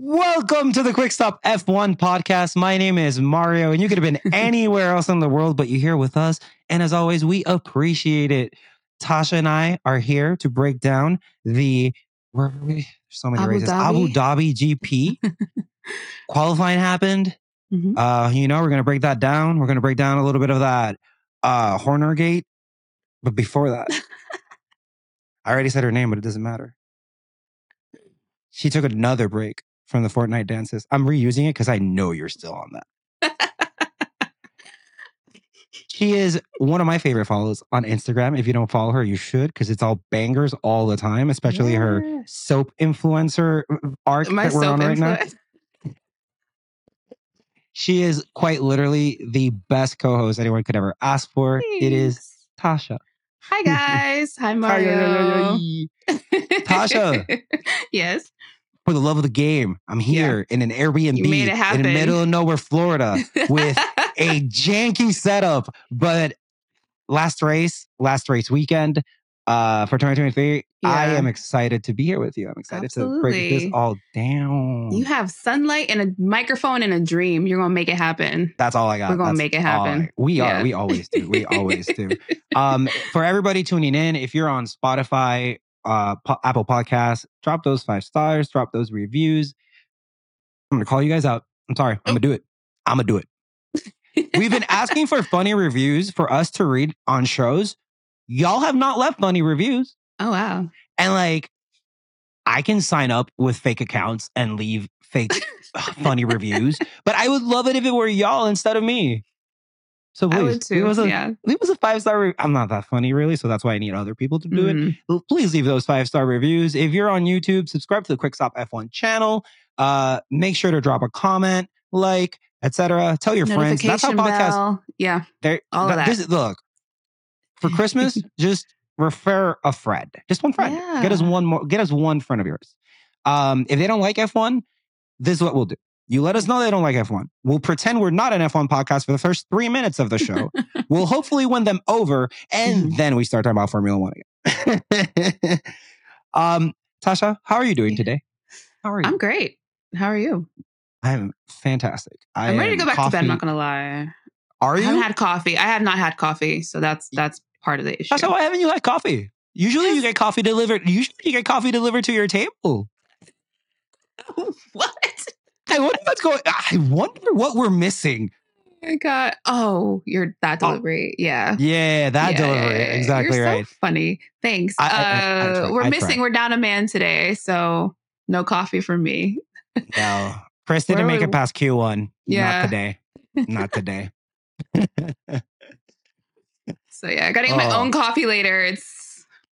Welcome to the Quick Stop F1 podcast. My name is Mario, and you could have been anywhere else in the world, but you're here with us. And as always, we appreciate it. Tasha and I are here to break down the where are we? There's so many Abu races. Dhabi. Abu Dhabi GP. Qualifying happened. Mhm. Uh, you know, we're gonna break that down. We're gonna break down a little bit of that uh Horner gate. But before that, I already said her name, but it doesn't matter. She took another break from the Fortnite dances. I'm reusing it because I know you're still on that. she is one of my favorite follows on Instagram. If you don't follow her, you should because it's all bangers all the time, especially her soap influencer uh, arc My that we're on right now. She is quite literally the best co-host anyone could ever ask for. It is Tasha. Hi guys. Hi Mario. Tasha. yes. For the love of the game, I'm here in an Airbnb You made it in the middle of nowhere, Florida, with a janky setup. But last race, last race weekend uh, for 2023, I am excited to be here with you. I'm excited to break this all down. you have sunlight and a microphone and a dream. You're gonna make it happen. That's all I got. We're gonna That's make it happen. I- we are. Yeah. We always do. We always do. Um, for everybody tuning in, if you're on Spotify, uh, Po- Apple Podcasts, drop those five stars, drop those reviews. I'm gonna call you guys out. I'm sorry. I'm gonna do it. I'm gonna do it. We've been asking for funny reviews for us to read on shows. Y'all have not left funny reviews. Oh wow. And like, I can sign up with fake accounts and leave fake funny reviews, but I would love it if it were y'all instead of me. So please, I would too. leave us a, yeah. leave us a five star. Re- I'm not that funny, really, so that's why I need other people to do it. Mhm. L- Please leave those five star reviews. If you're on YouTube, subscribe to the Quick Stop F1 channel. Uh, make sure to drop a comment, like, etc. Tell your friends. That's how podcasts. bell. Yeah. They're, all of that. This, look, for Christmas, just refer a friend, just one friend. Get us one more. Get us one friend of yours. Um, if they don't like F1, this is what we'll do. You let us know they don't like F1. We'll pretend we're not an F1 podcast for the first three minutes of the show. we'll hopefully win them over, and Mhm. then we start talking about Formula One again. um, Tasha, how are you doing today? How are you? I'm great. How are you? I'm fantastic. I I'm ready to go back to bed. I'm not gonna lie. Are I haven't had coffee. I have not had coffee, so that's that's part of the issue. Tasha, why haven't you had coffee? Usually you get coffee delivered. Usually you get coffee delivered to your table. what? I wonder what's going. I wonder what we're missing. I got oh, you're that Oh. delivery. Yeah. Yeah, that Yeah, delivery. yeah, yeah. Exactly You're right. So funny. Thanks. I- I- I- uh, we're missing. try. We're down a man today, so no coffee for me. No, Chris didn't make we- it past Q1. Yeah. Not today. Not today. So yeah, I gotta get my Oh. own coffee later. It's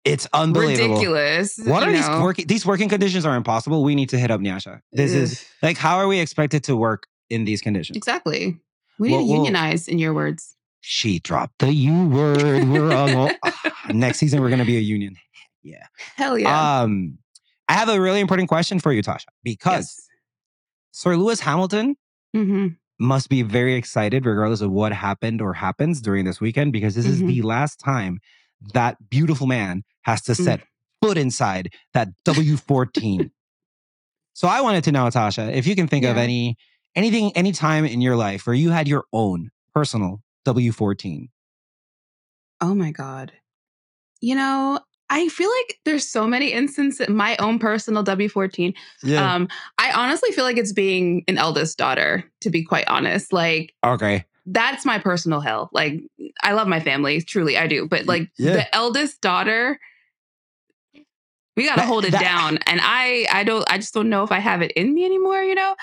It's unbelievable. ridiculous. What are these working? These working conditions are impossible. We need to hit up Nyasha. This is like, how are we expected to work in these conditions? exactly. We need Well, to well- unionize, in your words. She dropped the U word. We're on. Next season, we're gonna be a union. Yeah. Hell yeah. Um, I have a really important question for you, Tasha, because Sir Lewis Hamilton yes. hmm must be very excited, regardless of what happened or happens during this weekend, because this is Mhm. the last time that beautiful man has to Mm. set foot inside that W14. so I wanted to know, Tasha, if you can think of any anything, any time in your life where you had your own personal W14. Oh my God. You know, I feel like there's so many instances, my own personal W14. Yeah. Um, I honestly feel like it's being an eldest daughter, to be quite honest. Like, okay. that's my personal hell. Like, I love my family, truly, I do. But like Yeah. the eldest daughter, we gotta That- hold it that- down. And I I don't I just don't know if I have it in me anymore, you know?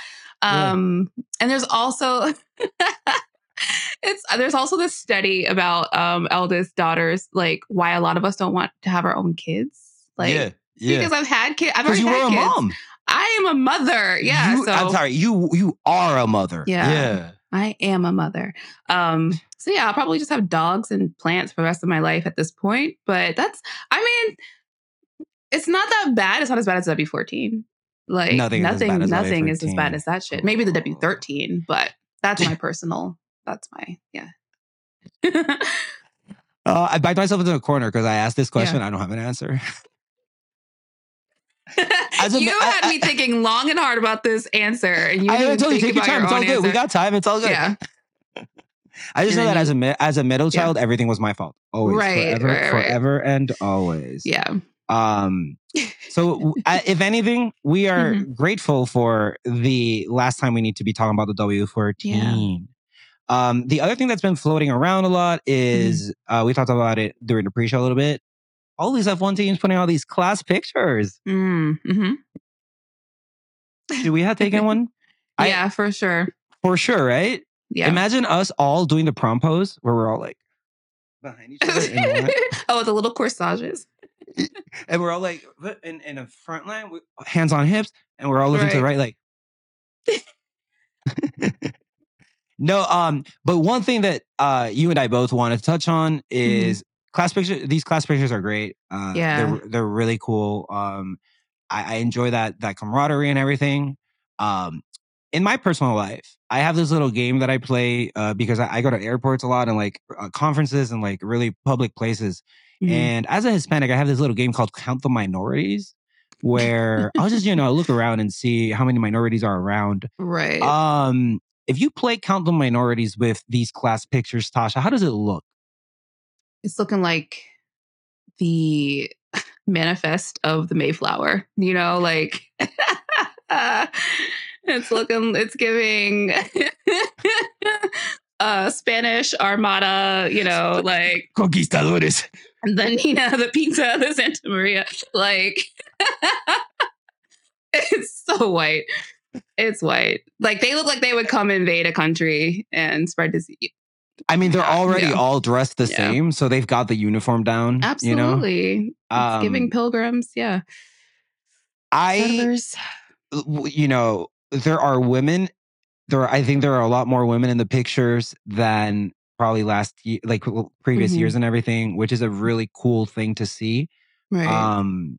Yeah. Um, and there's also it's there's also this study about um eldest daughters, like why a lot of us don't want to have our own kids. Like yeah. Yeah. because I've had kids. I've Because already you were a kids. mom. I am a mother. Yeah. You- so I'm sorry. You you are a mother. Yeah. Yeah. I am a mother. Um, so yeah, I'll probably just have dogs and plants for the rest of my life at this point. But that's, I mean, it's not that bad. It's not as bad as W14. Like Nothing nothing, is as bad as nothing is as bad as that shit. Maybe the W13, but that's my personal. That's my yeah. Uh, I backed myself into a corner because I asked this question. I don't have an answer. A you had I- me thinking long and hard about this answer, and you I, I didn't told you, think take your time. It's all good. We got time. It's all good. Yeah, I just And know that as a as a middle Yeah. child, everything was my fault. Always, Right, forever, right, right. forever, and always. yeah, Um. So, I- if anything, we are Mm-hmm. grateful for the last time we need to be talking about the W fourteen. Um. The other thing that's been floating around a lot is Mm-hmm. uh, we talked about it during the pre-show a little bit. All these F one teams putting out these class pictures. mm, hmm Do we have taken one? I- yeah, for sure. For sure, right? Yeah. Imagine us all doing the prom pose where we're all like behind each other in a line. oh, the little corsages. and we're all like in, in a front line with hands on hips and we're all looking to the right like no um but one thing that uh you and i both want to touch on is class pictures these class pictures are great uh Yeah. they're, they're really cool um I, I enjoy that that camaraderie and everything um in my personal life i have this little game that i play uh because i, I go to airports a lot and like uh, conferences and like really public places Mhm. and as a Hispanic, I have this little game called Count the Minorities, where I'll just, you know, look around and see how many minorities are around. right. Um, if you play Count the Minorities with these class pictures, Tasha, how does it look? it's looking like the manifest of the Mayflower. You know, like it's looking, it's giving uh Spanish Armada. You know, like Conquistadores. The Nina, the Pinta, the Santa Maria. Like it's so white. It's white. Like they look like they would come invade a country and spread disease. I mean, they're already yeah. all dressed the Yeah. same, so they've got the uniform down. You know, Absolutely. Um, it's giving pilgrims. Yeah. I, Settlers. you know, there are women. There, are, I think there are a lot more women in the pictures than probably last year, like previous Mhm. years and everything, which is a really cool thing to see. Right. Um,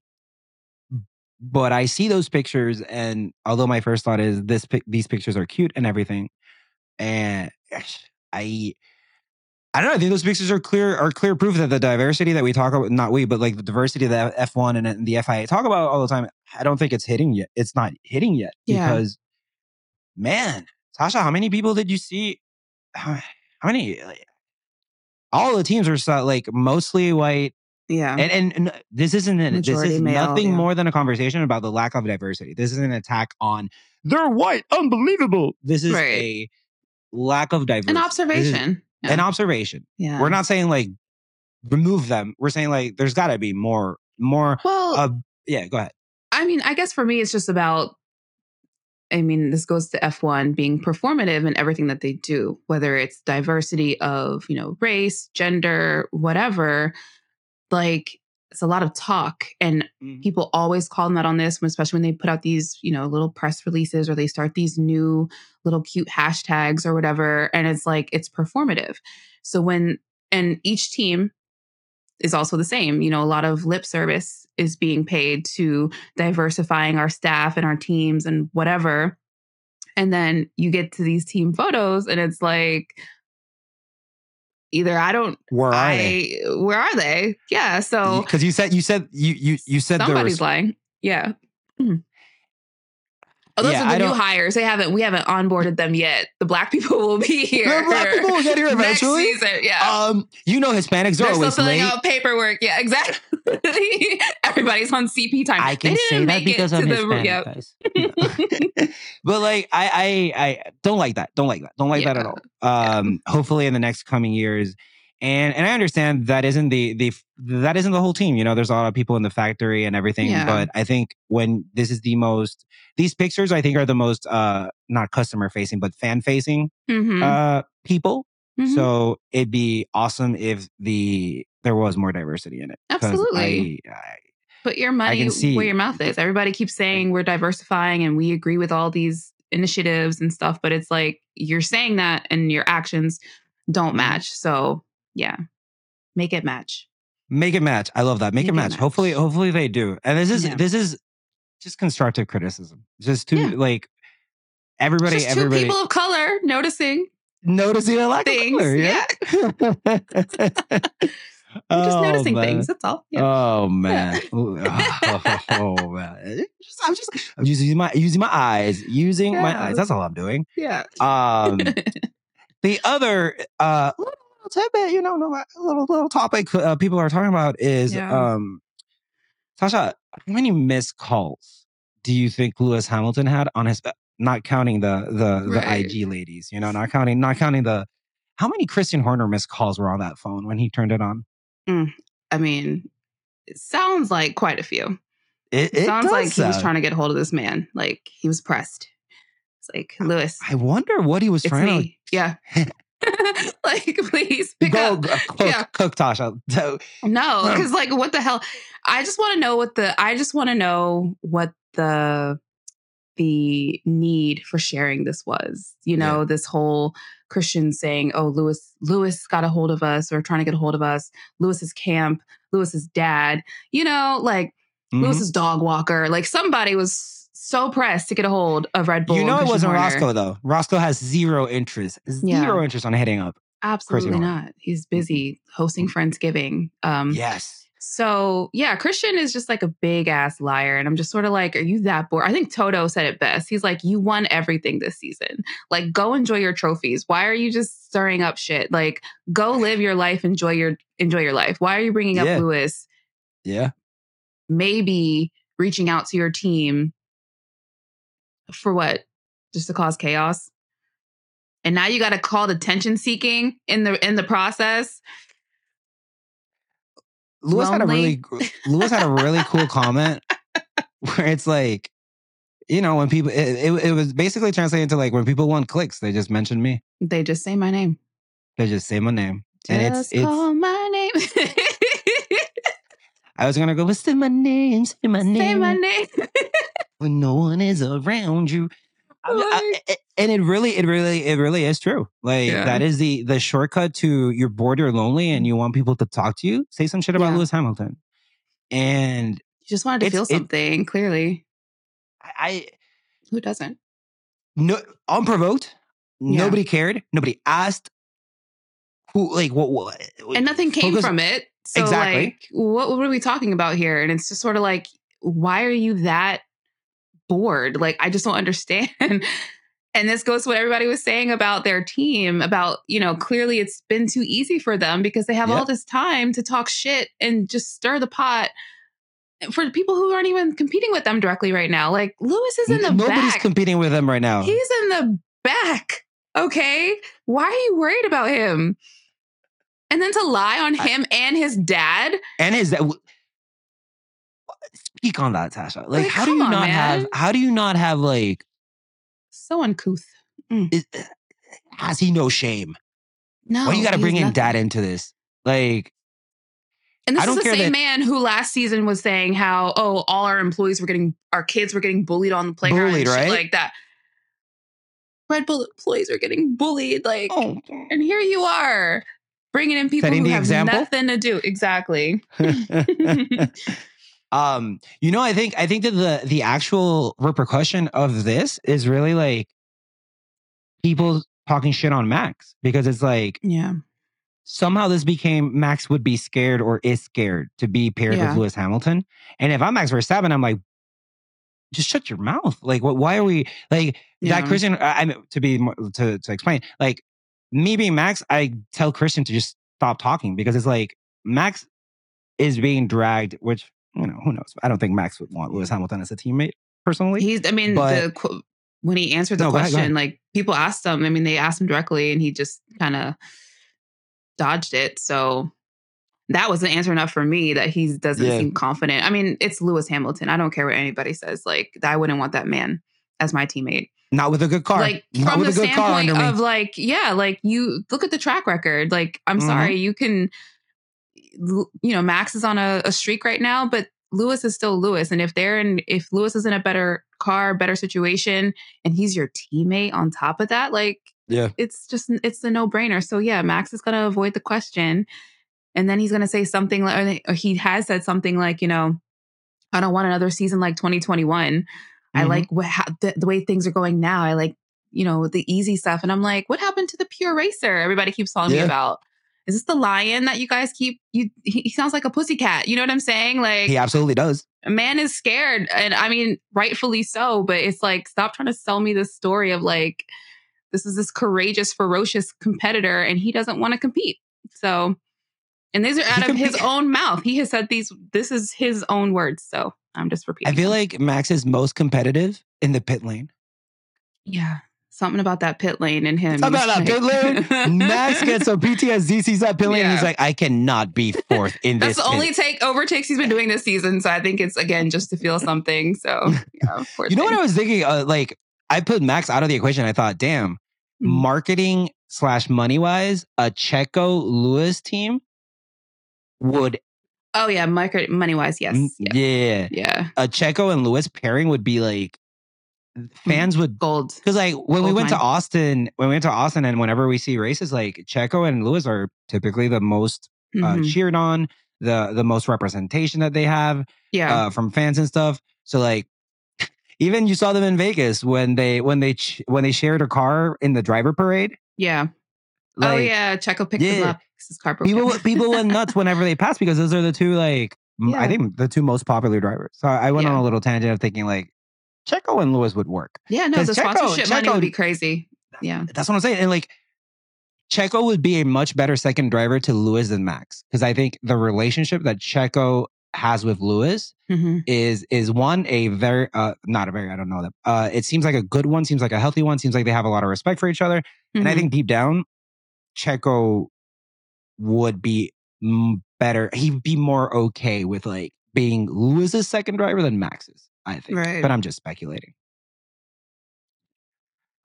but I see those pictures, and although my first thought is this, these pictures are cute and everything, and I, I don't know. I think those pictures are clear, are clear proof that the diversity that we talk about, not we, but like the diversity that F one and, and the FIA talk about all the time. I don't think it's hitting yet. It's not hitting yet Yeah. because, man, Tasha, how many people did you see? How, many? Like, all the teams are like mostly white, yeah. and, and and this isn't an, this is male, nothing yeah. more than a conversation about the lack of diversity. This is an attack on they're white, unbelievable. This is Right. a lack of diversity. An observation. Yeah. An observation. yeah. We're not saying like remove them. We're saying like there's got to be more more. Well, Uh, yeah, go ahead. I mean, I guess for me, it's just about. I mean, this goes to F1 being performative in everything that they do, whether it's diversity of, you know, race, gender, whatever. Like, it's a lot of talk. And mm-hmm. people always call them out on this, when- especially when they put out these, you know, little press releases or they start these new little cute hashtags or whatever. And it's like, it's performative. So when, and each team is also the same, you know, a lot of lip service is being paid to diversifying our staff and our teams and whatever. And then you get to these team photos and it's like, either I don't, Where are I, they? where are they? Yeah. So, Because you said you said you you you said Somebody's was lying. Yeah. Mhm. Oh, those Yeah, are the I new hires. They haven't. We haven't onboarded them yet. The black people will be here. The black people will get here next eventually. season. Yeah. um you know Hispanics They're are still always filling late. out paperwork. Yeah, exactly. Everybody's on CP time. I can say that because I'm the- Hispanic, yep. guys. Yeah. but like I, I I don't like that. Don't like that. Don't like that at all. Um hopefully in the next coming years. And and I understand that isn't the the that isn't the whole team. You know, there's a lot of people in the factory and everything. Yeah. But I think when this is the most these pictures I think are the most uh not customer facing, but fan facing Mhm. uh people. Mhm. So it'd be awesome if the there was more diversity in it. Absolutely. I, I, Put your money where your mouth is. Everybody keeps saying we're diversifying and we agree with all these initiatives and stuff, but it's like you're saying that and your actions don't match. So yeah, make it match. Make it match. I love that. Make, Make it it match. match. Hopefully, hopefully they do. And this is Yeah. this is just constructive criticism. Just to Yeah. like everybody, Just two everybody people of color noticing. noticing a lack things, of color. Yeah. I'm just Oh, noticing man. things. That's all. Yeah. Oh man. Ooh, oh, man. Just- I'm just I'm using my using my eyes. Using my eyes. That's all I'm doing. yeah. Um the other uh tidbit, you know, no, little little topic uh, people are talking about is Yeah. um Tasha, how many missed calls do you think Lewis Hamilton had on his not counting the the the Right. IG ladies, you know, not counting not counting the how many Christian Horner missed calls were on that phone when he turned it on? I mean, it sounds like quite a few. It, It, sounds like he was trying to get hold of this man. Like he was pressed. It's like Lewis, I wonder what he was trying me. Yeah. like please pick go up. g- cook, Yeah. cook Tasha. So, No, because like what the hell? I just want to know what the I just want to know what the the need for sharing this was. You know, this whole Christian saying, "Oh, Lewis Lewis got a hold of us or trying to get a hold of us. Lewis's camp, Lewis's dad. You know, like mhm. Lewis's dog walker. Like somebody was so pressed to get a hold of Red Bull. you know it wasn't Horner. Roscoe though. Roscoe has zero interest, Yeah. zero interest on hitting up. Absolutely not. He's busy hosting Friendsgiving. Um, Yes. So yeah, Christian is just like a big ass liar. And I'm just sort of like, are you that bored? I think Toto said it best. He's like, you won everything this season. Like, go enjoy your trophies. Why are you just stirring up shit? Like, go live your life, enjoy your enjoy your life. Why are you bringing up Yeah. Lewis? Yeah. Maybe reaching out to your team for what? Just to cause chaos. And now you got to call the attention seeking in the in the process. Lewis had a really Lewis had a really cool comment where it's like, you know, when people it, it, it was basically translated to like when people want clicks, they just mention me. They just say my name. They just say my name. And it's Just it's call my name. I was gonna go, but say my name, say my name. Say my name. when no one is around you. I mean, I- I- and it really, it really, it really is true. Like Yeah. that is the the shortcut to you're bored, you're lonely, and mm-hmm. you want people to talk to you. Say some shit about Yeah. Lewis Hamilton. And You just wanted to feel it- something, clearly. I, I Who doesn't? no unprovoked. Yeah. Nobody cared. Nobody asked. Who like what? what And nothing came focus- from it. So Exactly. like what, what are we talking about here? And it's just sort of like, why are you that bored? Like, I just don't understand. And this goes to what everybody was saying about their team, about, you know, clearly it's been too easy for them because they have all this time to talk shit and just stir the pot for people who aren't even competing with them directly right now. Like Lewis is in the back. Nobody's back. competing with them right now. He's in the back. Okay. Why are you worried about him? And then to lie on I- him and his dad. and is speak on that, Tasha? Like, Like, how do you on, not have? How do you not have like? So uncouth. Mm. Is, uh, has he no shame? No. Why you got to bring in nothing. dad into this? Like, And this is the same that- man who last season was saying how, oh, all our employees were getting, our kids were getting bullied on the playground Bullied, right? like that. Red Bull employees are getting bullied. Like, oh, and here you are bringing in people who have example? nothing to do. Exactly. um, you know, I think I think that the the actual repercussion of this is really like people talking shit on Max because it's like Yeah. somehow this became Max would be scared or is scared to be paired Yeah. with Lewis Hamilton. And if I'm Max Verstappen, I'm like, just shut your mouth. Like, what? Why are we like Yeah. that? Christian, I, I mean, to be to to explain, like me being Max, I tell Christian to just stop talking because it's like Max is being dragged, which you know who knows. I don't think Max would want Lewis Hamilton as a teammate personally. He's, I mean, But- the when he answered the No, go ahead, go question, ahead. like people asked him, I mean, they asked him directly and he just kind of dodged it. So that was an answer enough for me that he doesn't Yeah. seem confident. I mean, it's Lewis Hamilton. I don't care what anybody says. Like, I wouldn't want that man as my teammate. Not with a good car. Like, Not from with the a good standpoint of like, yeah, like you look at the track record. Like, I'm Mhm. sorry, you can, you know, Max is on a, a streak right now, but Lewis is still Lewis. And if they're in, if Lewis is in a better car, better situation, and he's your teammate on top of that, like, Yeah. it's just, it's a no brainer. So yeah, Max is going to avoid the question. And then he's going to say something like, or he has said something like, you know, I don't want another season like 2021. I Mhm. like what, how, the, the way things are going now. I like, you know, the easy stuff. And I'm like, what happened to the pure racer? Everybody keeps telling me about. Is this the lion that you guys keep? You he, he sounds like a pussycat. You know what I'm saying? Like He absolutely does. a man is scared, and I mean, rightfully so. But it's like, stop trying to sell me this story of like this is this courageous, ferocious competitor, and he doesn't want to compete. So, and these are He out of his compete- own mouth. He has said these. This is his own words. So I'm just repeating. I feel them. like Max is most competitive in the pit lane. yeah, something about that pit lane and him. Something about that pit lane. Max gets some PTSD, sees that pit lane, and he's like, I cannot be fourth in That's this. the pit." only take overtakes he's been doing this season. So I think it's again just to feel something. So yeah, You know what. I was thinking? Uh, like, I put Max out of the equation. I thought, damn, Mm. marketing slash money wise, a Checo Lewis team would, Oh yeah, market money wise, yes. Yeah. yeah, yeah. a Checo and Lewis pairing would be like, fans would Gold. Because like when we Gold went to. Austin, when we went to Austin, and whenever we see races, like Checo and Lewis are typically the most uh, Mhm. cheered on, the the most representation that they have yeah. uh, from fans and stuff. So like, even you saw them in Vegas when they when they when they shared a car in the driver parade. yeah. Like, oh yeah. Checo picked him yeah. up. 'cause His car broke People people went nuts whenever they passed because those are the two like m- I Yeah. think the two most popular drivers. So I went on a little tangent of thinking like Checo and Lewis would work. yeah, no, the Checo- sponsorship money would be crazy. Yeah. That's what I'm saying. And like Checo would be a much better second driver to Lewis than Max because I think the relationship that Checo has with Lewis hmm is is one a very uh not a very I don't know that uh it seems like a good one seems like a healthy one seems like they have a lot of respect for each other and I think deep down Checo would be better he'd be more okay with like being Lewis's second driver than Max's I think Right. but I'm just speculating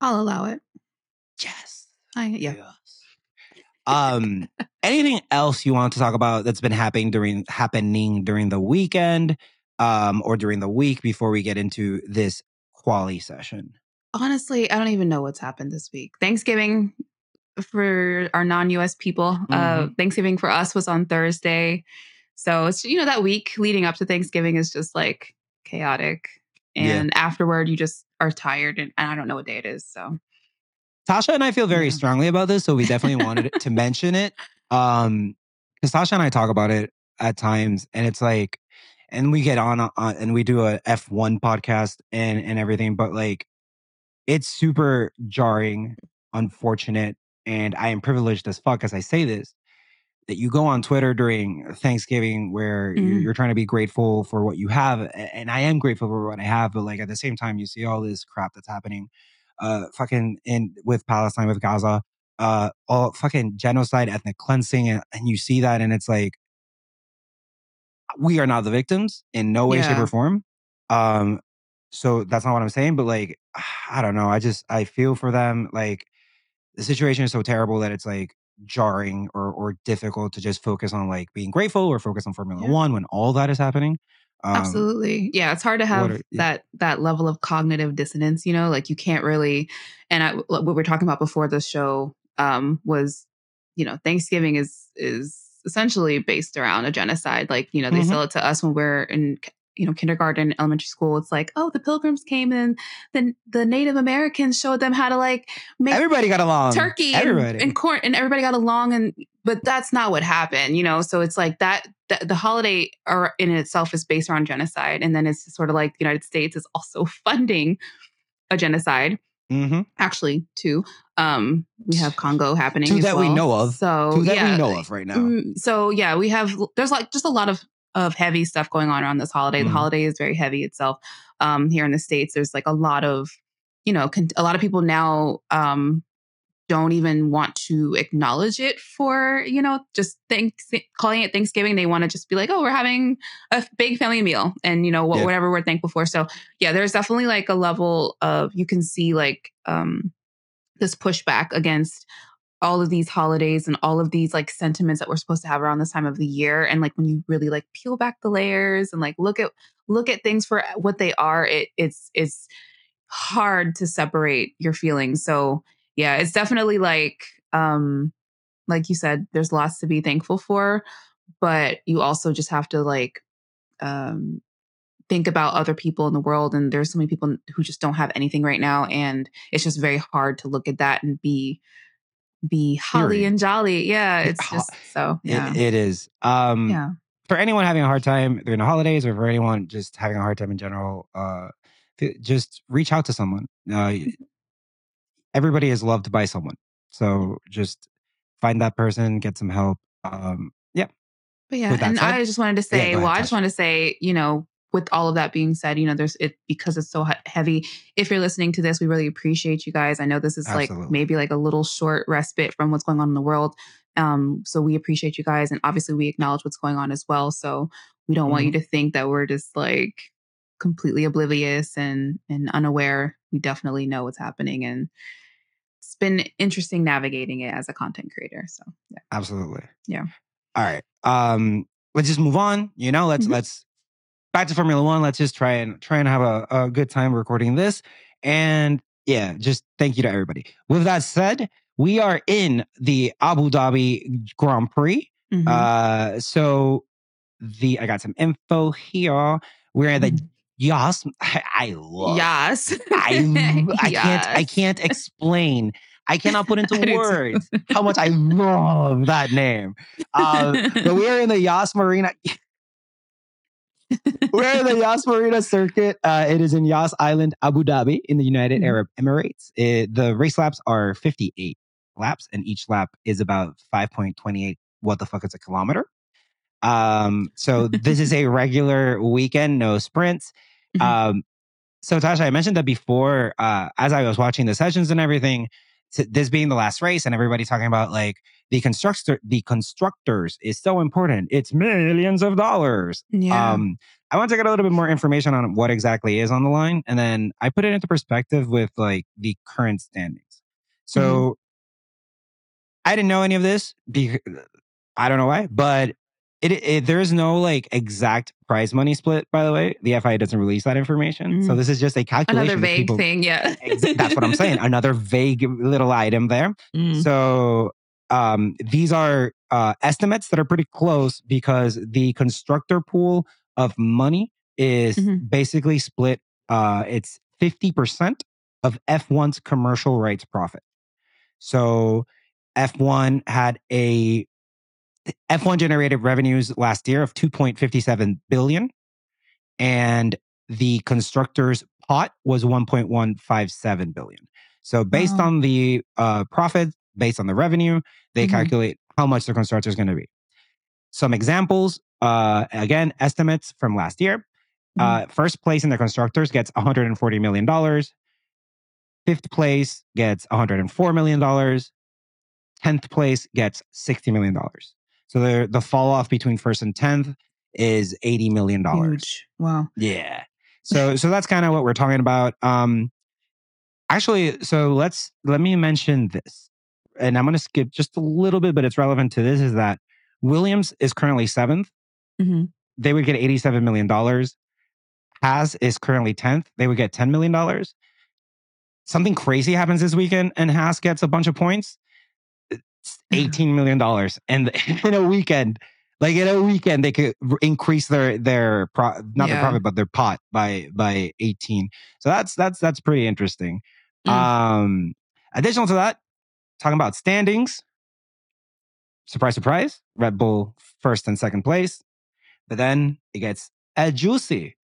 I'll allow it. yes I, yeah. Yes. Um, anything else you want to talk about that's been happening during happening during the weekend, um, or during the week before we get into this quali session? Honestly, I don't even know what's happened this week. Thanksgiving for our non-US people. Uh, Mm-hmm. Thanksgiving for us was on Thursday. So it's you know that week leading up to Thanksgiving is just like chaotic. Yeah. And afterward you just are tired and, and I don't know what day it is. So Tasha and I feel very Yeah. strongly about this, so we definitely wanted to mention it. Um, because Tasha and I talk about it at times, and it's like, and we get on, on and we do a F one podcast and and everything, but like, it's super jarring, unfortunate, and I am privileged as fuck as I say this. That you go on Twitter during Thanksgiving where you're, Mhm. you're trying to be grateful for what you have, and I am grateful for what I have, but like at the same time, you see all this crap that's happening uh fucking in with Palestine with Gaza uh all fucking genocide ethnic cleansing and, and you see that and it's like we are not the victims in no way shape or form um so that's not what I'm saying but like I don't know I just I feel for them like the situation is so terrible that it's like jarring or or difficult to just focus on like being grateful or focus on Formula Yeah. 1 when all that is happening um Absolutely. Yeah, it's hard to have are- that that level of cognitive dissonance, you know, like you can't really and I what we were talking about before the show um was you know, Thanksgiving is is essentially based around a genocide. Like, you know, they Mhm. sell it to us when we're in you know, kindergarten, elementary school. It's like, oh, the pilgrims came and then the Native Americans showed them how to like make everybody got along. turkey and, everybody. and corn and everybody got along and but that's not what happened you know? So it's like that the, the holiday are in itself is based around genocide and then it's sort of like the united states is also funding a genocide hmm actually two um we have congo happening Two that we know of. so Two that yeah we know of right now. Mm, so yeah we have there's like just a lot of of heavy stuff going on around this holiday Mhm. the holiday is very heavy itself um here in the states there's like a lot of you know con- a lot of people now um don't even want to acknowledge it for you know just thanks calling it thanksgiving they want to just be like oh we're having a big family meal and you know wh- Yeah. whatever we're thankful for so yeah there's definitely like a level of you can see like um this pushback against all of these holidays and all of these like sentiments that we're supposed to have around this time of the year and like when you really like peel back the layers and like look at look at things for what they are it it's it's hard to separate your feelings. So yeah it's definitely like um like you said there's lots to be thankful for but you also just have to like um think about other people in the world and there's so many people who just don't have anything right now and it's just very hard to look at that and be be holly Period. and jolly. Yeah, it's just so yeah. It, it is. Um, yeah. For anyone having a hard time during the holidays, or for anyone just having a hard time in general, uh, just reach out to someone. Uh, everybody is loved by someone, so just find that person, get some help. Um, yeah, But yeah, and said- I just wanted to Yeah, say, well, ahead, I just want to say, you know, with all of that being said, you know, there's it because it's so heavy. If you're listening to this, we really appreciate you guys. I know this is like maybe like a little short respite from what's going on in the world. Um, so we appreciate you guys, and obviously we acknowledge what's going on as well. So we don't want you Mm-hmm. to think that we're just like completely oblivious and and unaware. We definitely know what's happening, and it's been interesting navigating it as a content creator. So yeah. absolutely. Yeah. All right. Um, let's just move on. You know, let's Mhm. let's back to Formula One. Let's just try and try and have a, a good time recording this. And yeah, just thank you to everybody. With that said, we are in the Abu Dhabi Grand Prix. Mhm. Uh, so the I got some info here. We're at the Mhm. Yas. I, I love. Yes. I I can't I can't explain. I cannot put into words how much I love that name. Um, but we are in the Yas Marina. We're in the Yas Marina circuit. Uh, it is in Yas Island, Abu Dhabi, in the United Mhm. Arab Emirates. It- the race laps are 58 laps, and each lap is about 5.28. What the fuck is a kilometer? Um, so this is a regular weekend, no sprints. Mhm. Um, so Tasha, I mentioned that before, uh, as I was watching the sessions and everything, this being the last race, and everybody talking about like the constructor, the constructors is so important. It's millions of dollars. yeah. Um, I want to get a little bit more information on what exactly is on the line, and then I put it into perspective with like the current standings. So I didn't know any of this because I don't know why, but it, it there is no like exact prize money split. By the way, the FIA doesn't release that information, so Mm. this is just a calculation. Another vague people- thing. Yeah. That's what I'm saying. Another vague little item there. Mm. So um, these are uh, estimates that are pretty close because the constructor pool of money is Mhm. basically split. Uh, it's 50% of F1's commercial rights profit. So F1 had a F1 generated revenues last year of 2.57 billion and the constructors pot was 1.157 billion. So based Wow. on the uh, profit, based on the revenue, they Mhm. calculate how much the constructor is going to be. Some examples, uh, again, estimates from last year. Uh, first place in the constructors gets 140 million dollars. Fifth place gets 104 million dollars. Tenth place gets 60 million dollars. So the the fall off between first and tenth is 80 million dollars. Huge. Wow. Yeah. So so that's kind of what we're talking about. Um actually, so let's let me mention this. And I'm going to skip just a little bit but it's relevant to this is that Williams is currently 7th. Mhm. They would get 87 million dollars. Haas is currently 10th. They would get 10 million dollars. Something crazy happens this weekend and Haas gets a bunch of points. It's 18 million dollars and in a weekend like in a weekend they could increase their their pro, not their profit but their pot by by 18 so that's that's that's pretty interesting. Mm. um additional to that talking about standings. Surprise surprise red bull first and second place but then it gets a juicy.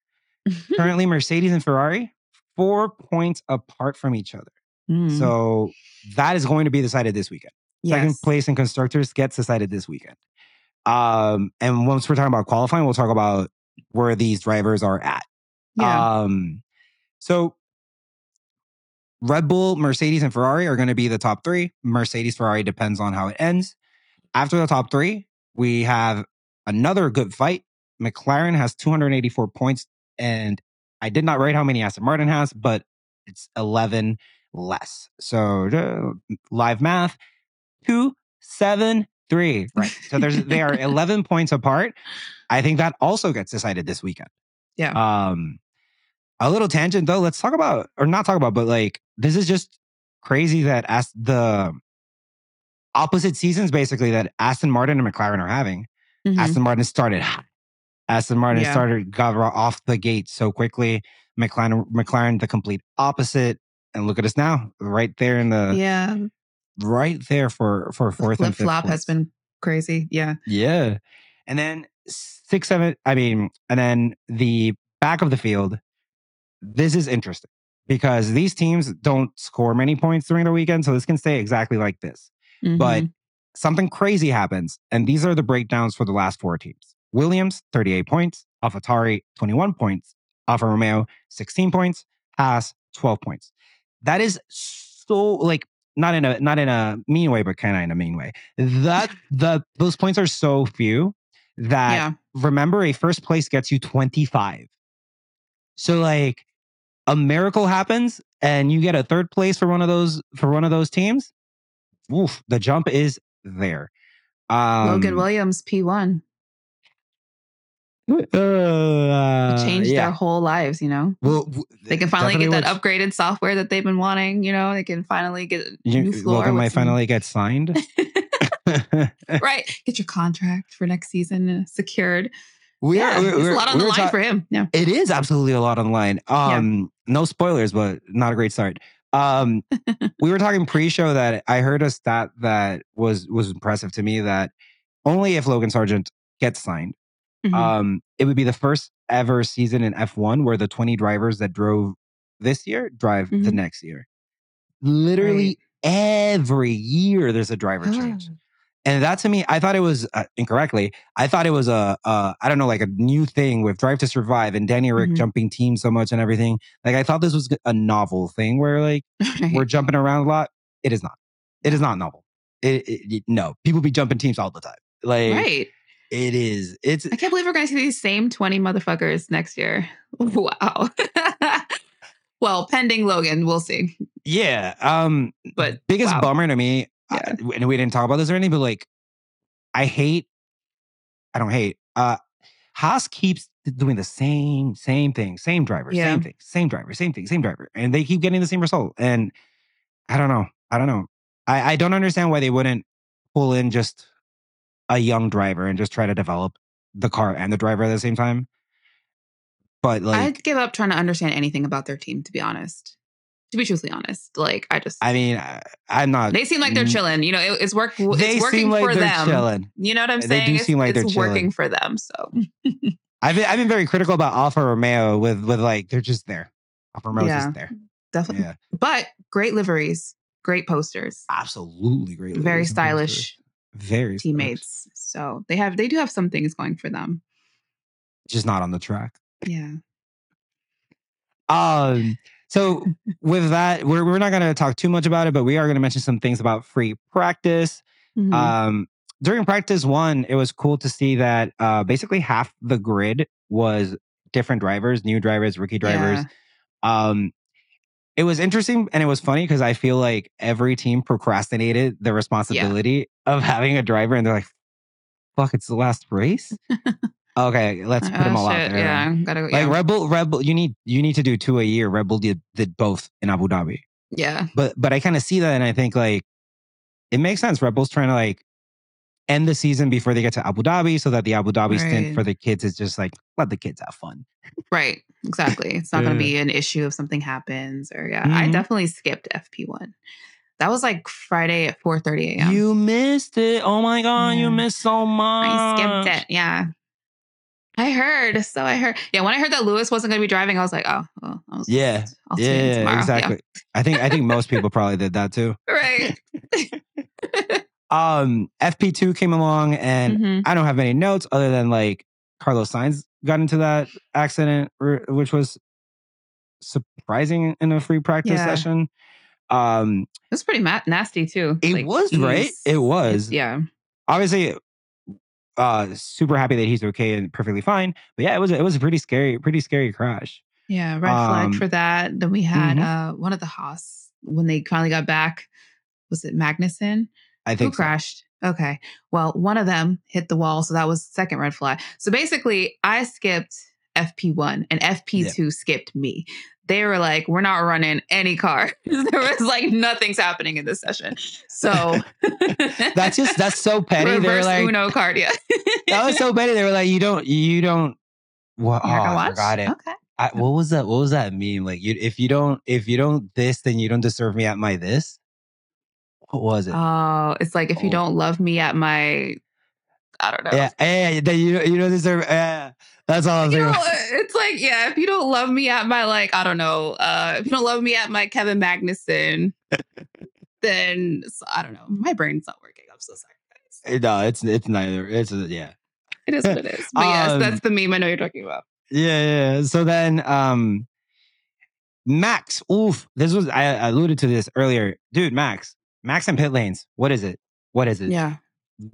Currently mercedes and ferrari four points apart from each other. Mm. so that is going to be decided this weekend Second place in constructors gets decided this weekend. Um, and once we're talking about qualifying, we'll talk about where these drivers are at. Yeah. Um, so Red Bull, Mercedes, and Ferrari are going to be the top three. Mercedes, Ferrari depends on how it ends. After the top three, we have another good fight. McLaren has 284 points, and I did not write how many Aston Martin has, but it's 11 less. So uh, live math, two, seven, three. Right. So there's they are 11 points apart. I think that also gets decided this weekend. Yeah. Um, a little tangent though. Let's talk about, or not talk about, but like this is just crazy that as the opposite seasons basically that Aston Martin and McLaren are having. Mhm. Aston Martin started hot. Aston Martin Yeah. started got off the gate so quickly. McLaren, McLaren, the complete opposite. And look at us now, right there in the yeah. Right there for for fourth Flip and fifth. flop has been crazy. Yeah. Yeah. And then six, seven, I mean, and then the back of the field, this is interesting because these teams don't score many points during the weekend. So this can stay exactly like this. But Mhm. something crazy happens. And these are the breakdowns for the last four teams Williams, 38 points, AlphaTauri, 21 points, Alfa Romeo, 16 points, Haas, 12 points. That is so like, not in a not in a mean way, but kind of in a mean way. That the those points are so few that yeah. remember a first place gets you 25. So like a miracle happens and you get a third place for one of those for one of those teams. Oof, the jump is there. Um, Logan Williams, P1. uh, It changed yeah. their whole lives, you know? Well, w- They can finally get that upgraded software that they've been wanting, you know? They can finally get a You, new floor. Logan with might finally get signed. right. Get your contract for next season uh, secured. we yeah, are. we- a lot on the line ta- for him. Yeah. It is absolutely a lot on the line. Um, no spoilers, but not a great start. Um, we were talking pre-show that I heard a stat that was was impressive to me that only if Logan Sargent gets signed, Mhm. um, it would be the first ever season in F1 where the 20 drivers that drove this year drive the Mhm. next year. Literally every year there's a driver change. And that to me, I thought it was uh, incorrectly. I thought it was a, a, I don't know, like a new thing with Drive to Survive and Danny Ric Mhm. jumping teams so much and everything. Like I thought this was a novel thing where like Right. we're jumping around a lot. It is not. It is not novel. It, it- it- no, people be jumping teams all the time. Like right. It is. It's I can't believe we're going to see these same 20 motherfuckers next year. Wow. well, pending Logan, we'll see. yeah. Um, But biggest wow. bummer to me, Yeah. uh, and we didn't talk about this or anything, but like, I hate. I don't hate. Uh, Haas keeps doing the same same thing, same driver, Yeah. same thing, same driver, same thing, same driver, and they keep getting the same result. And I don't know. I don't know. I, I don't understand why they wouldn't pull in just a young driver and just try to develop the car and the driver at the same time. But like, I'd give up trying to understand anything about their team, to be honest. To be truthfully honest, like I just, I mean, I, I'm not. they seem like they're Mm. chilling. You know, it, it's work. They It's working seem like for they're them. chilling. You know what I'm saying? They do it's seem like it's they're working chilling. for them. So I've been, I've been very critical about Alfa Romeo with with like they're just there. Alfa Romeo's Yeah. just there. definitely, Yeah, but great liveries, great posters, absolutely great. very stylish Very teammates. So they have, they do have some things going for them. Just not on the track. Yeah. Um. So with that, we're we're not going to talk too much about it, but we are going to mention some things about free practice. Mhm. Um, during practice one, it was cool to see that uh, basically half the grid was different drivers, new drivers, rookie drivers. Yeah. Um, it was interesting and it was funny because I feel like every team procrastinated the responsibility of having a driver, and they're like, "Fuck, it's the last race." okay, let's put oh, them Oh, all shit, out there. Yeah. Gotta, Like yeah. Red Bull, Red Bull, you need you need to do two a year. Red Bull did did both in Abu Dhabi, yeah. but but I kind of see that and I think like it makes sense. Red Bull's trying to like end the season before they get to Abu Dhabi, so that the Abu Dhabi stint for the kids is just like let the kids have fun. Right. Exactly. It's not going to be an issue if something happens or yeah. I Mhm. definitely skipped FP1. That was like Friday at 4:30 a.m. You missed it. Oh my god, you missed so much. I skipped it. Yeah. I heard. So I heard. Yeah, when I heard that Lewis wasn't going to be driving, I was like, oh, well, I'll Yeah. I'll Yeah, in yeah. Yeah. exactly. I think I think most people probably did that too. Right. Um, FP2 came along, and Mhm. I don't have any notes other than like Carlos Sainz got into that accident, which was surprising in a free practice Yeah. session. Um, It was pretty ma- nasty too. it Like, was right. he's- It was Yeah. obviously uh super happy that he's okay and perfectly fine. But yeah, it was it was a pretty scary, pretty scary crash. Yeah. Red flag Um, for that. Then we had mhm. uh one of the Haas when they finally got back. Was it Magnussen? I Who think so. crashed? Okay. Well, one of them hit the wall, so that was second red flag. So basically, I skipped FP1 and FP2 skipped me. They were like, "We're not running any car." there was like nothing's happening in this session. So That's just that's so petty. They're like Uno card. Yeah, that was so petty. They were like, you don't, you don't. What? Oh, You're not gonna I forgot it. Okay. I, what was that? What was that meme? Like, you, if you don't, if you don't this, then you don't deserve me at my this. What was it? Oh, it's like if you Oh. don't love me at my, I don't know. yeah, yeah, yeah, you you know this. Yeah, that's all I'm You know, it's like, yeah, if you don't love me at my like, I don't know, uh, if you don't love me at my Kevin Magnussen, then so, I don't know. My brain's not working. I'm so sorry, guys. No, it's it's neither. It's yeah. It is what it is. But yes, Um, that's the meme I know you're talking about. Yeah, yeah. So then, um, Max. Oof. This was I alluded to this earlier, dude. Max. Max and pit lanes. What is it? What is it? Yeah.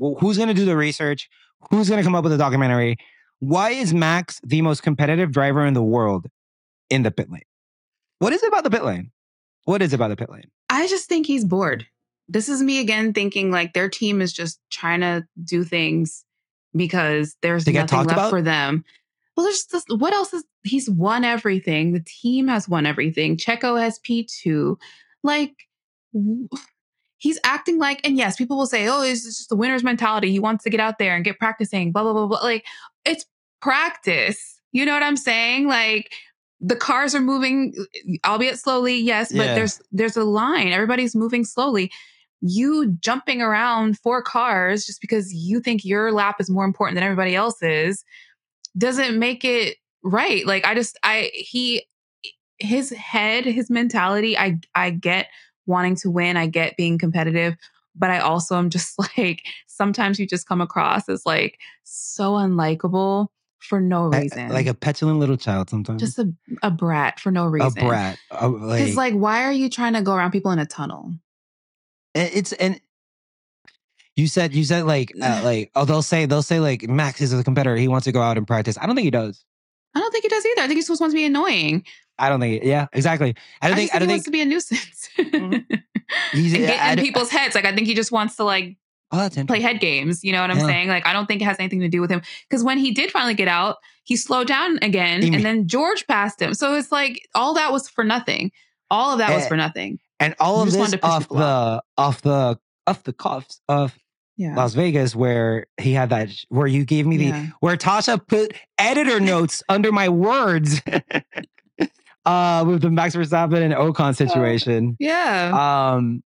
Wh- Who's gonna do the research? Who's gonna come up with a documentary? Why is Max the most competitive driver in the world in the pit lane? What is it about the pit lane? What is it about the pit lane? I just think he's bored. This is me again thinking like their team is just trying to do things because there's To nothing left about? for them. Well, there's just what else is he's won everything. The team has won everything. Checo has P2. Like he's acting like, and yes, people will say, oh, it's just the winner's mentality. He wants to get out there and get practicing, blah, blah, blah, blah. Like it's practice. You know what I'm saying? Like the cars are moving, albeit slowly, yes, but Yeah. there's there's a line. Everybody's moving slowly. You jumping around four cars just because you think your lap is more important than everybody else's doesn't make it right. Like I just I he his head, his mentality, I I get wanting to win, I get being competitive, but I also am just like sometimes you just come across as like so unlikable for no I- reason. like a petulant little child sometimes. just a, a brat for no reason. a brat. Because like, like, why are you trying to go around people in a tunnel? it's and you said you said like uh, like oh they'll say they'll say like Max is a competitor. He wants to go out and practice. I don't think he does. I don't think he does either. I think he just wants to be annoying. I don't think. Yeah, exactly. I I, don't just think. I don't he think wants to be a nuisance. Mhm. he's. and get in people's heads. Like I think he just wants to like Oh, play head games. You know what I'm Yeah. saying? Like I don't think it has anything to do with him. Because when he did finally get out, he slowed down again, He- and then George passed him. So it's like all that was for nothing. All of that was Eh, for nothing. And all You of this off the off the off the cuffs of Yeah. Las Vegas, where he had that where you gave me the Yeah. where Tasha put editor notes under my words. uh with the Max Verstappen and Ocon situation. Yeah. Um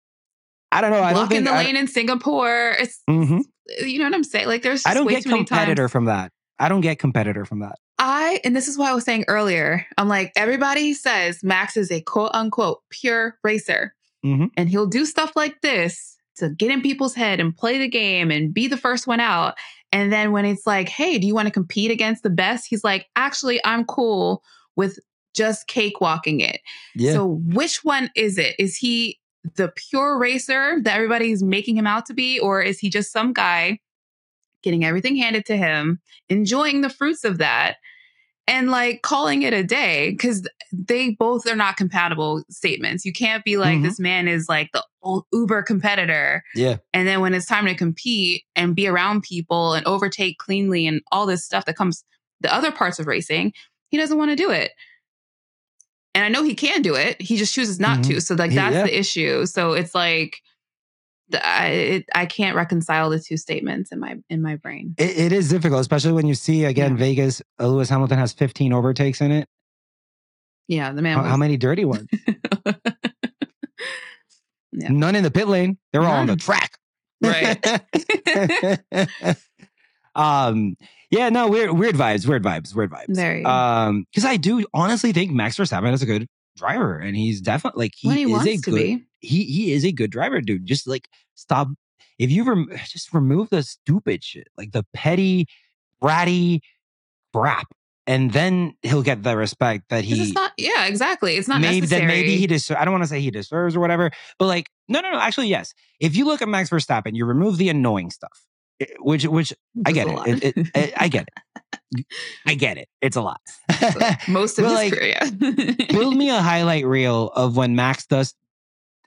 I don't know. I Blocking the I, lane in Singapore. It's Mhm. you know what I'm saying? Like there's I don't get competitor from that. I don't get competitor from that. I and this is why I was saying earlier. I'm like, everybody says Max is a quote unquote pure racer. Mhm. And he'll do stuff like this to get in people's head and play the game and be the first one out. And then when it's like, hey, do you want to compete against the best? He's like, actually, I'm cool with just cakewalking it. Yeah. So which one is it? Is he the pure racer that everybody's making him out to be, or is he just some guy getting everything handed to him, enjoying the fruits of that, and like calling it a day? Because they both are not compatible statements. You can't be like, Mhm. this man is like the old uber competitor. yeah. And then when it's time to compete and be around people and overtake cleanly and all this stuff that comes the other parts of racing, he doesn't want to do it. And I know he can do it. He just chooses not to. So like that's yeah. the issue. So it's like I it, I can't reconcile the two statements in my in my brain. It, it is difficult, especially when you see again Yeah. Vegas. Uh, Lewis Hamilton has 15 overtakes in it. Yeah, the man. How, Was, how many dirty ones? Yeah. None in the pit lane. They're all on the track. Right. um. Yeah. No. Weird. Weird vibes. Weird vibes. Weird vibes. Very. Um. Because I do honestly think Max Verstappen is a good driver, and he's definitely like he, he is a good. be. He he is a good driver, dude. Just like stop. If you rem- just remove the stupid shit, like the petty, bratty crap, and then he'll get the respect that he it's not. Yeah, exactly. It's not maybe necessary. maybe he deserves. I don't want to say he deserves or whatever, but like no, no, no. Actually, yes. If you look at Max Verstappen, you remove the annoying stuff, which which I get it. It- it- it- I get it. I get it. It's a lot. Most of his like, career. Yeah. build me a highlight reel of when Max does.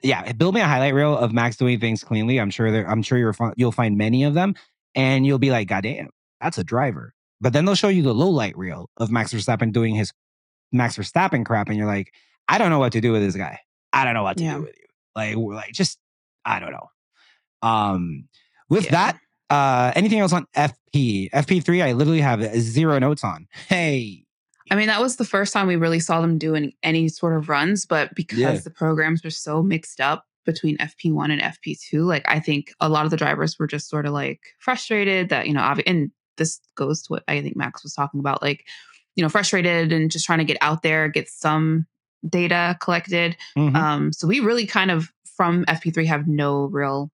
Yeah, build me a highlight reel of Max doing things cleanly. I'm sure there. I'm sure you're you'll find many of them, and you'll be like, God damn, that's a driver. But then they'll show you the low light reel of Max Verstappen doing his Max Verstappen crap, and you're like, I don't know what to do with this guy. I don't know what to Yeah. do with you. Like, we're like just I don't know. Um, with Yeah. that, uh, anything else on FP? FP three, I literally have zero notes on. Hey, I mean, that was the first time we really saw them doing any sort of runs, but because Yeah. the programs were so mixed up, between FP1 and FP2. Like I think a lot of the drivers were just sort of like frustrated that, you know, obvi- and this goes to what I think Max was talking about, like, you know, frustrated and just trying to get out there, get some data collected. Mhm. Um, so we really kind of from FP3 have no real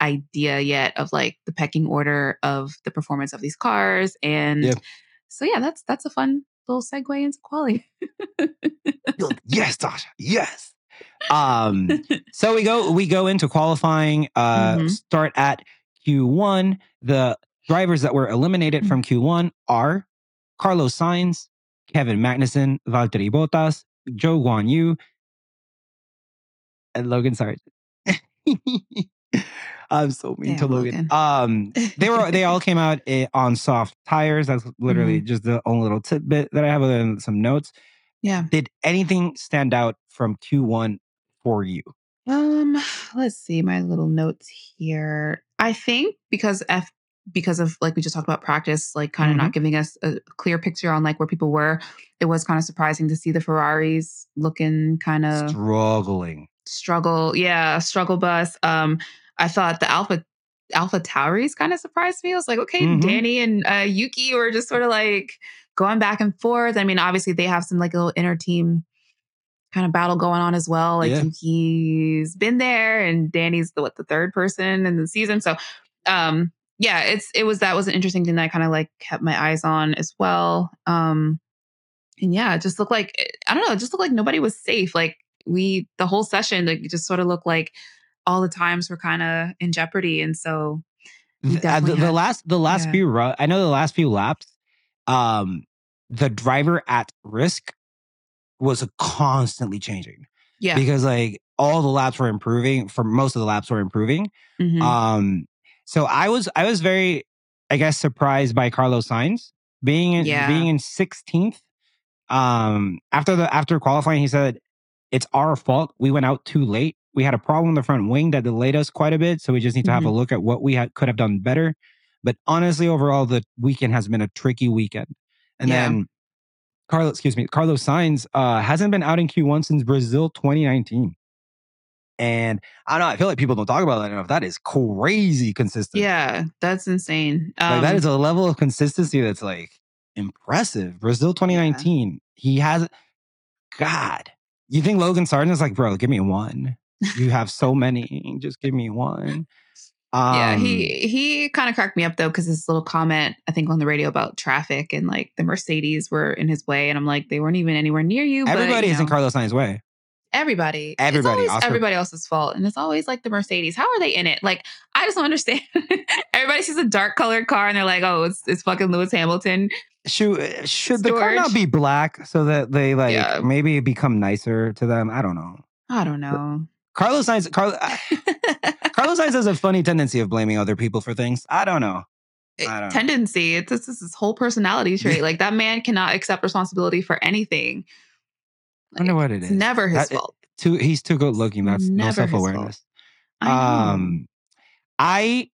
idea yet of like the pecking order of the performance of these cars. And Yeah. so yeah, that's that's a fun little segue into quality. Yes, Tasha, yes. Um, so we go we go into qualifying. Uh, Mhm. start at Q1. The drivers that were eliminated from Q1 are Carlos Sainz, Kevin Magnussen, Valtteri Bottas, Zhou Guanyu, and Logan Sargeant. I'm so mean to Damn, Logan. Logan. Um, they were they all came out eh, on soft tires. That's literally Mm-hmm. just the only little tidbit that I have other than some notes. yeah. Did anything stand out from Q1 for you? Um, let's see my little notes here. I think because F because of like we just talked about practice, like kind of Mm-hmm. not giving us a clear picture on like where people were, it was kind of surprising to see the Ferraris looking kind of Struggling. struggle. Yeah, struggle bus. Um, I thought the Alpha Alpha Tauris kind of surprised me. I was like, okay, Mhm. Danny and uh, Yuki were just sort of like going back and forth. I mean, obviously they have some like a little inner team kind of battle going on as well. Like Yeah. Yuki's been there and Danny's the what the third person in the season. So um yeah, it's it was that was an interesting thing that I kind of like kept my eyes on as well. Um and yeah, it just looked like I don't know, it just looked like nobody was safe. Like we the whole session, like just sort of looked like all the times were kind of in jeopardy. And so We uh, the, definitely the last the last yeah. few ru- I know the last few laps, um, the driver at risk was constantly changing yeah. because like all the laps were improving. For most of the laps were improving. Mhm. Um, so I was I was very, I guess, surprised by Carlos Sainz being in, Yeah. being in 16th. Um, after the after qualifying, he said, "It's our fault. We went out too late. We had a problem in the front wing that delayed us quite a bit. So we just need to have a look at what we had, could have done better." But honestly, overall, the weekend has been a tricky weekend. And Yeah. then Carlos, excuse me, Carlos Sainz uh, hasn't been out in Q1 since Brazil 2019. And I don't know, I feel like people don't talk about that enough. That is crazy consistent. yeah, that's insane. Um, Like that is a level of consistency that's like impressive. Brazil 2019. He has God. You think Logan Sargeant is like, bro, give me one. You have so many. Just give me one. Um, yeah, he he kind of cracked me up though because this little comment I think on the radio about traffic and like the Mercedes were in his way, and I'm like they weren't even anywhere near you. but, everybody you is in know, Carlos Sainz's way. Everybody, Everybody, It's always Oscar- everybody else's fault, and it's always like the Mercedes. How are they in it? Like I just don't understand. everybody sees a dark colored car and they're like, "Oh, it's it's fucking Lewis Hamilton." Should should the car not be black so that they like Yeah. maybe become nicer to them? I don't know. I don't know. Carlos Sainz, Carl, Carlos Sainz has a funny tendency of blaming other people for things. I don't know. I don't know. tendency. It's just his whole personality trait. like that man cannot accept responsibility for anything. I wonder Like, what it It's is. never his That- fault. Too, he's too good looking. That's no Never self awareness. I. Um, I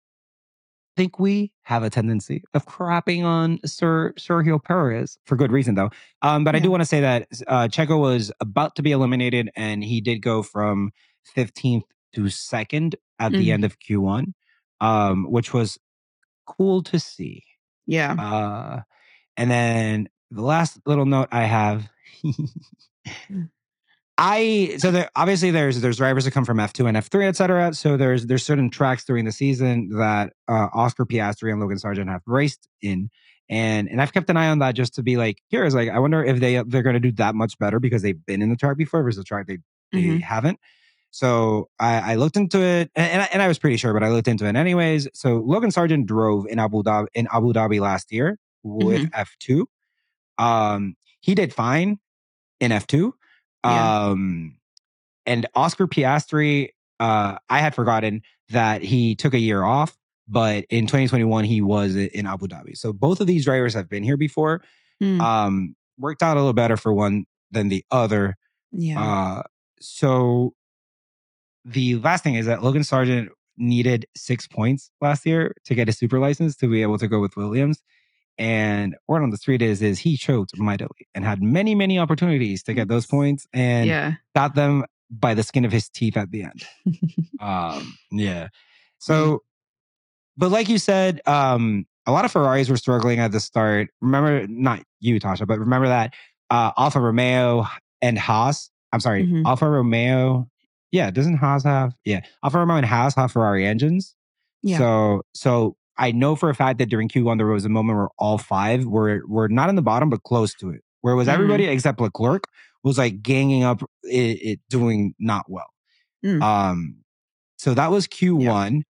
think we have a tendency of crapping on Sir Sergio Perez for good reason, though. Um, but I do want to say that uh, Checo was about to be eliminated, and he did go from 15th to second at the Mhm. end of Q1, um, which was cool to see. yeah. Uh, and then the last little note I have. I so there obviously there's there's drivers that come from F2 and F3, etc. So there's there's certain tracks during the season that uh, Oscar Piastri and Logan Sargeant have raced in, and and I've kept an eye on that just to be like, here's like I wonder if they they're going to do that much better because they've been in the track before versus the track they they Mhm. haven't. So I, I looked into it, and, and, I, and I was pretty sure, but I looked into it anyways. So Logan Sargeant drove in Abu Dhabi in Abu Dhabi last year with F2. Um, he did fine in F2. Yeah. Um, and Oscar Piastri, uh, I had forgotten that he took a year off, but in 2021 he was in Abu Dhabi. So both of these drivers have been here before. Mm. Um, worked out a little better for one than the other. yeah. Uh, so the last thing is that Logan Sargeant needed six points last year to get a super license to be able to go with Williams. And word on the street is is he choked mightily and had many many opportunities to get those points and yeah. got them by the skin of his teeth at the end. um, yeah. So, but like you said, um, a lot of Ferraris were struggling at the start. Remember, not you, Tasha, but remember that uh, Alfa Romeo and Haas. I'm sorry, Mhm. Alfa Romeo. Yeah, doesn't Haas have? Yeah, Alfa Romeo and Haas have Ferrari engines. Yeah. So, so I know for a fact that during Q1 there was a moment where all five were were not in the bottom but close to it, where it was Mhm. everybody except Leclerc was like ganging up, it, it doing not well. Mm. Um, so that was Q1.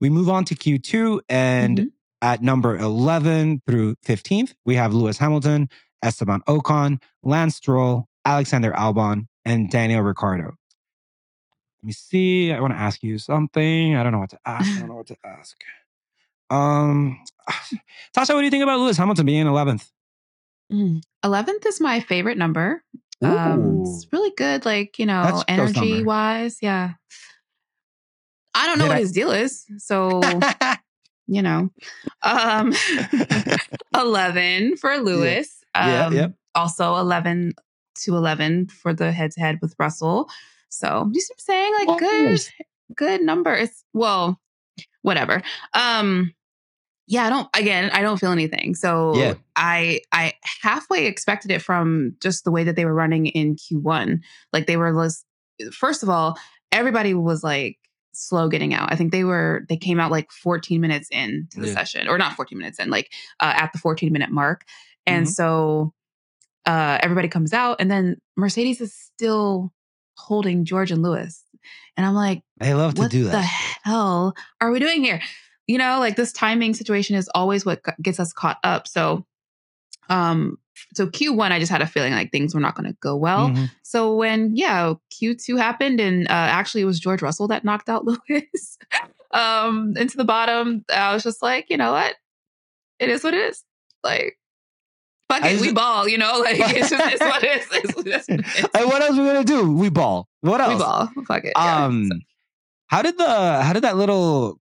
We move on to Q2, and Mhm. at number 11 through 15th, we have Lewis Hamilton, Esteban Ocon, Lance Stroll, Alexander Albon, and Daniel Ricciardo. Let me see. I want to ask you something. I don't know what to ask. I don't know what to ask. Um, Tasha, what do you think about Lewis Hamilton being 11th? Mm. 11th is my favorite number. Um, it's really good, like, you know, That's energy wise. Yeah. I don't know Did what I- his deal is. So, you know, um, 11 for Lewis. Yeah, Um, yep. Also 11 to 11 for the head to head with Russell. So, you see what I'm saying? Like, good, good number. It's, well, whatever. Um, yeah, I don't, again, I don't feel anything. So Yeah. I, I halfway expected it from just the way that they were running in Q1. Like they were, lis- first of all, everybody was like, slow getting out. I think they were they came out like 14 minutes in to the Yeah. session or not 14 minutes in like uh, at the 14 minute mark. And Mhm. so uh everybody comes out and then Mercedes is still holding George and Lewis. And I'm like, They love to do that. what the hell are we doing here? You know, like this timing situation is always what gets us caught up. So um so Q1 I just had a feeling like things were not going to go well. Mhm. So when yeah, Q2 happened and uh, actually it was George Russell that knocked out Lewis um into the bottom, I was just like, you know what? It is what it is. Like fuck it, we ball, you know, like it's just it's what it is. It's, it's what it is. Uh, what else are we gonna do? We ball. What else? We ball. Fuck it. yeah. Um, So- how did the how did that little?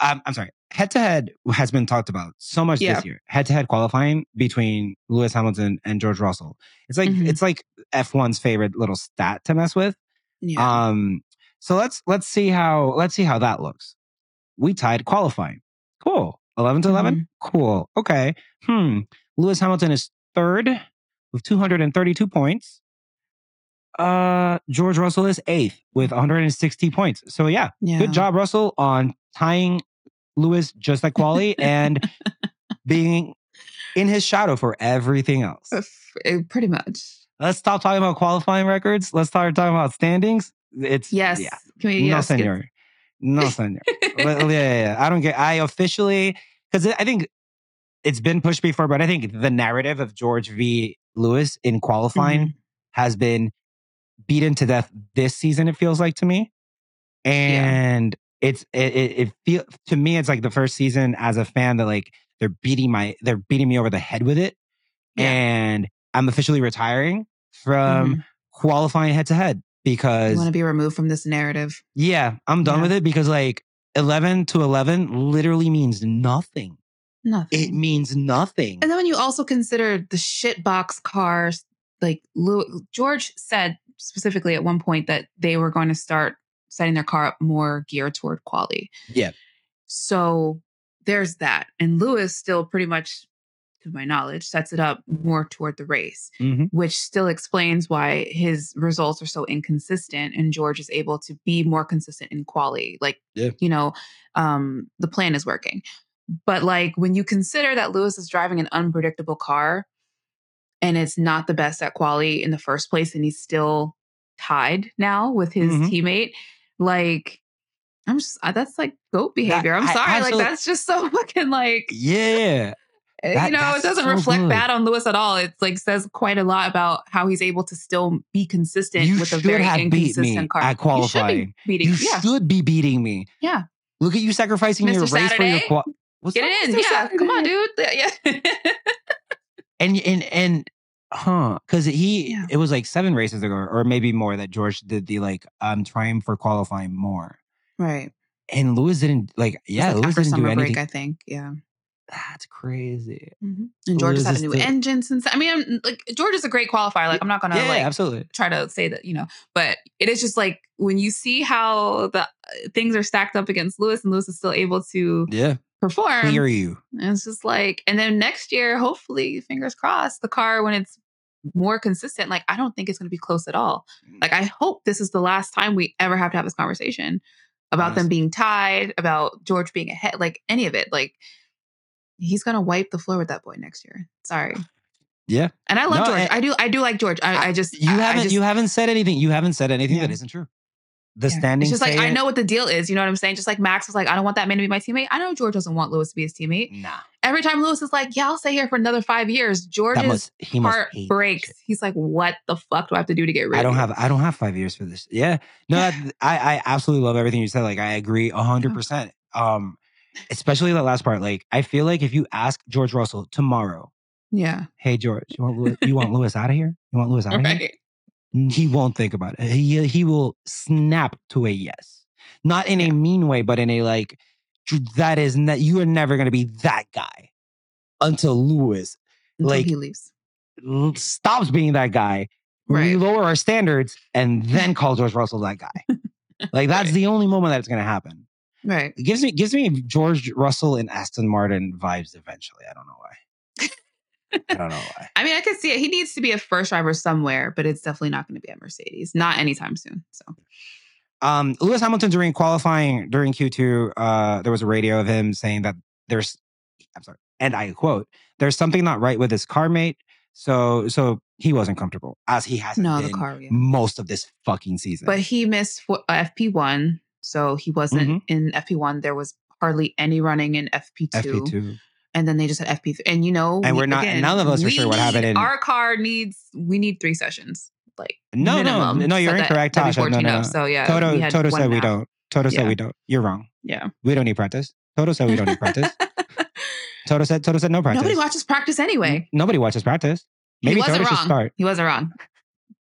Um, I'm sorry. Head to head has been talked about so much Yeah. this year. Head to head qualifying between Lewis Hamilton and George Russell. It's like Mhm. it's like F1's favorite little stat to mess with. yeah. Um, so let's let's see how let's see how that looks. We tied qualifying. Cool. 11 to 11? Mm-hmm. Cool. Okay. Hmm. Lewis Hamilton is third with 232 points. Uh George Russell is eighth with 160 points. So yeah, yeah. good job, Russell, on tying Lewis just like quali and being in his shadow for everything else. Uh, Pretty much. Let's stop talking about qualifying records. Let's start talking about standings. It's Yes. yeah. Can we No, yes, get- senor. No, senor. Yeah, yeah, yeah. I don't get. I officially because I think it's been pushed before, but I think the narrative of George v. Lewis in qualifying Mhm. has been beaten to death this season. It feels like to me, and it's it, it, it feel to me it's like the first season as a fan that like they're beating my they're beating me over the head with it, Yeah. and I'm officially retiring from Mhm. qualifying head to head because You because want to be removed from this narrative. yeah, I'm done Yeah. with it because like 11 to 11 literally means nothing. Nothing. It means nothing. And then when you also consider the shitbox cars, like Lew- George said specifically at one point that they were going to start setting their car up more geared toward quality. Yeah. So there's that. And Lewis still pretty much, to my knowledge, sets it up more toward the race, Mhm. which still explains why his results are so inconsistent and George is able to be more consistent in quality. Like, Yeah. you know, um, the plan is working. But like when you consider that Lewis is driving an unpredictable car and it's not the best at quality in the first place, and he's still tied now with his Mhm. teammate, like I'm just that's like goat behavior. I'm sorry, like that's just so fucking like Yeah. eh, That- you know, it doesn't so reflect good. bad on Lewis at all. It's like says quite a lot about how he's able to still be consistent You with a very have beat me inconsistent car. at You should qualifying. be beating. You yeah, should be beating me. Yeah. Look at you sacrificing your Mr. race for your qual. What's get it in. Yeah, come on, dude. Yeah. And and and huh? Because he Yeah. it was like seven races ago, or maybe more, that George did the like I'm trying for qualifying more. right. And Lewis didn't like yeah, like, Lewis didn't do anything. break, I think. Yeah. That's crazy. And George has had a new still- engine since. I mean, I'm, like George is a great qualifier. Like I'm not gonna yeah, like absolutely. try to say that you know, but it is just like when you see how the uh, things are stacked up against Lewis, and Lewis is still able to Yeah, perform. Hear you. And it's just like, and then next year, hopefully, fingers crossed, the car when it's more consistent, like I don't think it's going to be close at all. Like I mm. hope this is the last time we ever have to have this conversation about them being tied, about George being ahead, like any of it. Like he's going to wipe the floor with that boy next year. Sorry. Yeah, And I love No, George. and- I do. I do like George. I, I just you I- I haven't just- you haven't said anything. You haven't said anything that Yeah. isn't true. The yeah. standings. It's just like I know what the deal is. You know what I'm saying? Just like Max was like, I don't want that man to be my teammate. I know George doesn't want Lewis to be his teammate. Nah, Every time Lewis is like, "Yeah, I'll stay here for another five years," George's must he heart breaks. He's like, "What the fuck do I have to do to get rid I don't you?" have I don't have five years for this. Yeah, no, that, I I absolutely love everything you said. Like I agree a hundred percent. Um, especially that last part. Like I feel like if you ask George Russell tomorrow, Yeah. hey George, you want Lewis, you want Lewis out of here? You want Lewis out of here? Right. He won't think about it. He he will snap to a yes, not in a mean way, but in a like that is not you are never going to be that guy until Lewis Until Like, he leaves. stops being that guy. We Right. lower our standards and then call George Russell that guy. Like that's Right. the only moment that it's going to happen. Right. It gives me gives me George Russell and Aston Martin vibes eventually. I don't know why. I don't know why. I mean, I could see it. He needs to be a first driver somewhere, but it's definitely not going to be at Mercedes. Not anytime soon. So Um, Lewis Hamilton during qualifying during Q2, uh, there was a radio of him saying that there's, I'm sorry, and I quote, "There's something not right with his car mate." So, so he wasn't comfortable as he hasn't no, been the car. Yeah. most of this fucking season. But he missed for, uh, FP one, so he wasn't Mhm. in FP one. There was hardly any running in FP two, FP two, and then they just had FP three. And you know, And we- we're not- none of us are sure what happened in- our car needs. We need three sessions. Like No, no, minimum, no, you're so incorrect, that'd Tasha. No, no, no. So yeah, Toto, Toto said we don't. Toto said we don't. You're wrong. Yeah. We don't need practice. Toto said we don't need practice. Toto said Toto said no practice. Nobody watches practice anyway. Nobody watches practice. He Maybe wasn't Toto should wrong. start. He wasn't wrong.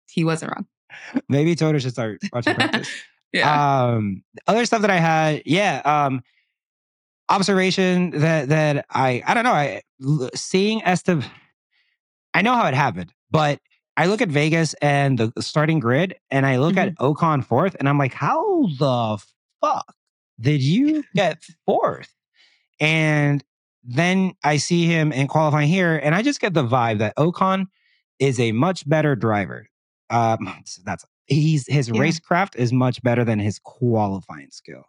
He wasn't wrong. Maybe Toto should start watching practice. Yeah. Um, other stuff that I had, yeah. Um, observation that that I I don't know. I seeing Estev. I know how it happened, but I look at Vegas and the starting grid, and I look at Ocon fourth, and I'm like, how the fuck did you get fourth? And then I see him in qualifying here, and I just get the vibe that Ocon is a much better driver. Um, that's he's his Yeah. racecraft is much better than his qualifying skill.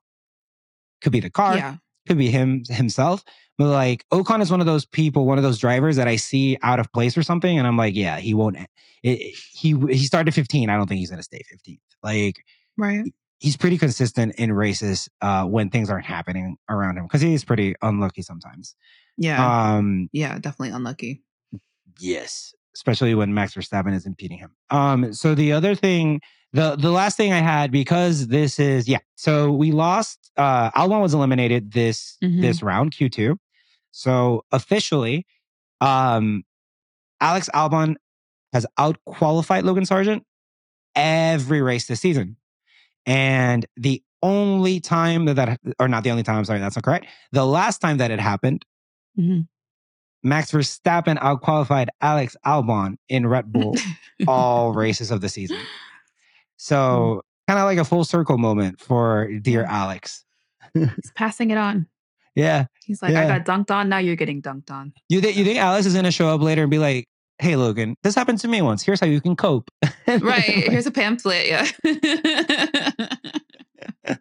Could be the car, yeah. Could be him himself, but like Ocon is one of those people, one of those drivers that I see out of place or something, and I'm like, yeah, he won't. It, he he started 15. I don't think he's gonna stay 15th. Like Right. he's pretty consistent in races uh, when things aren't happening around him because he is pretty unlucky sometimes. Yeah. Um, yeah. Definitely unlucky. Yes, especially when Max Verstappen is impeding him. Um, so the other thing, the the last thing I had because this is yeah. So we lost. Uh, Albon was eliminated this Mhm. this round Q two. So officially, um, Alex Albon has out qualified Logan Sargeant every race this season, and the only time that that or not the only time. I'm sorry, that's not correct. The last time that it happened Mhm. Max Verstappen outqualified Alex Albon in Red Bull all races of the season. Mm. So kind of like a full circle moment for dear Alex. He's passing it on. Yeah. He's like, I got dunked on. Now you're getting dunked on. You think you think Alex is gonna show up later and be like, hey Logan, this happened to me once. Here's how you can cope. Right. Here's a pamphlet. Yeah.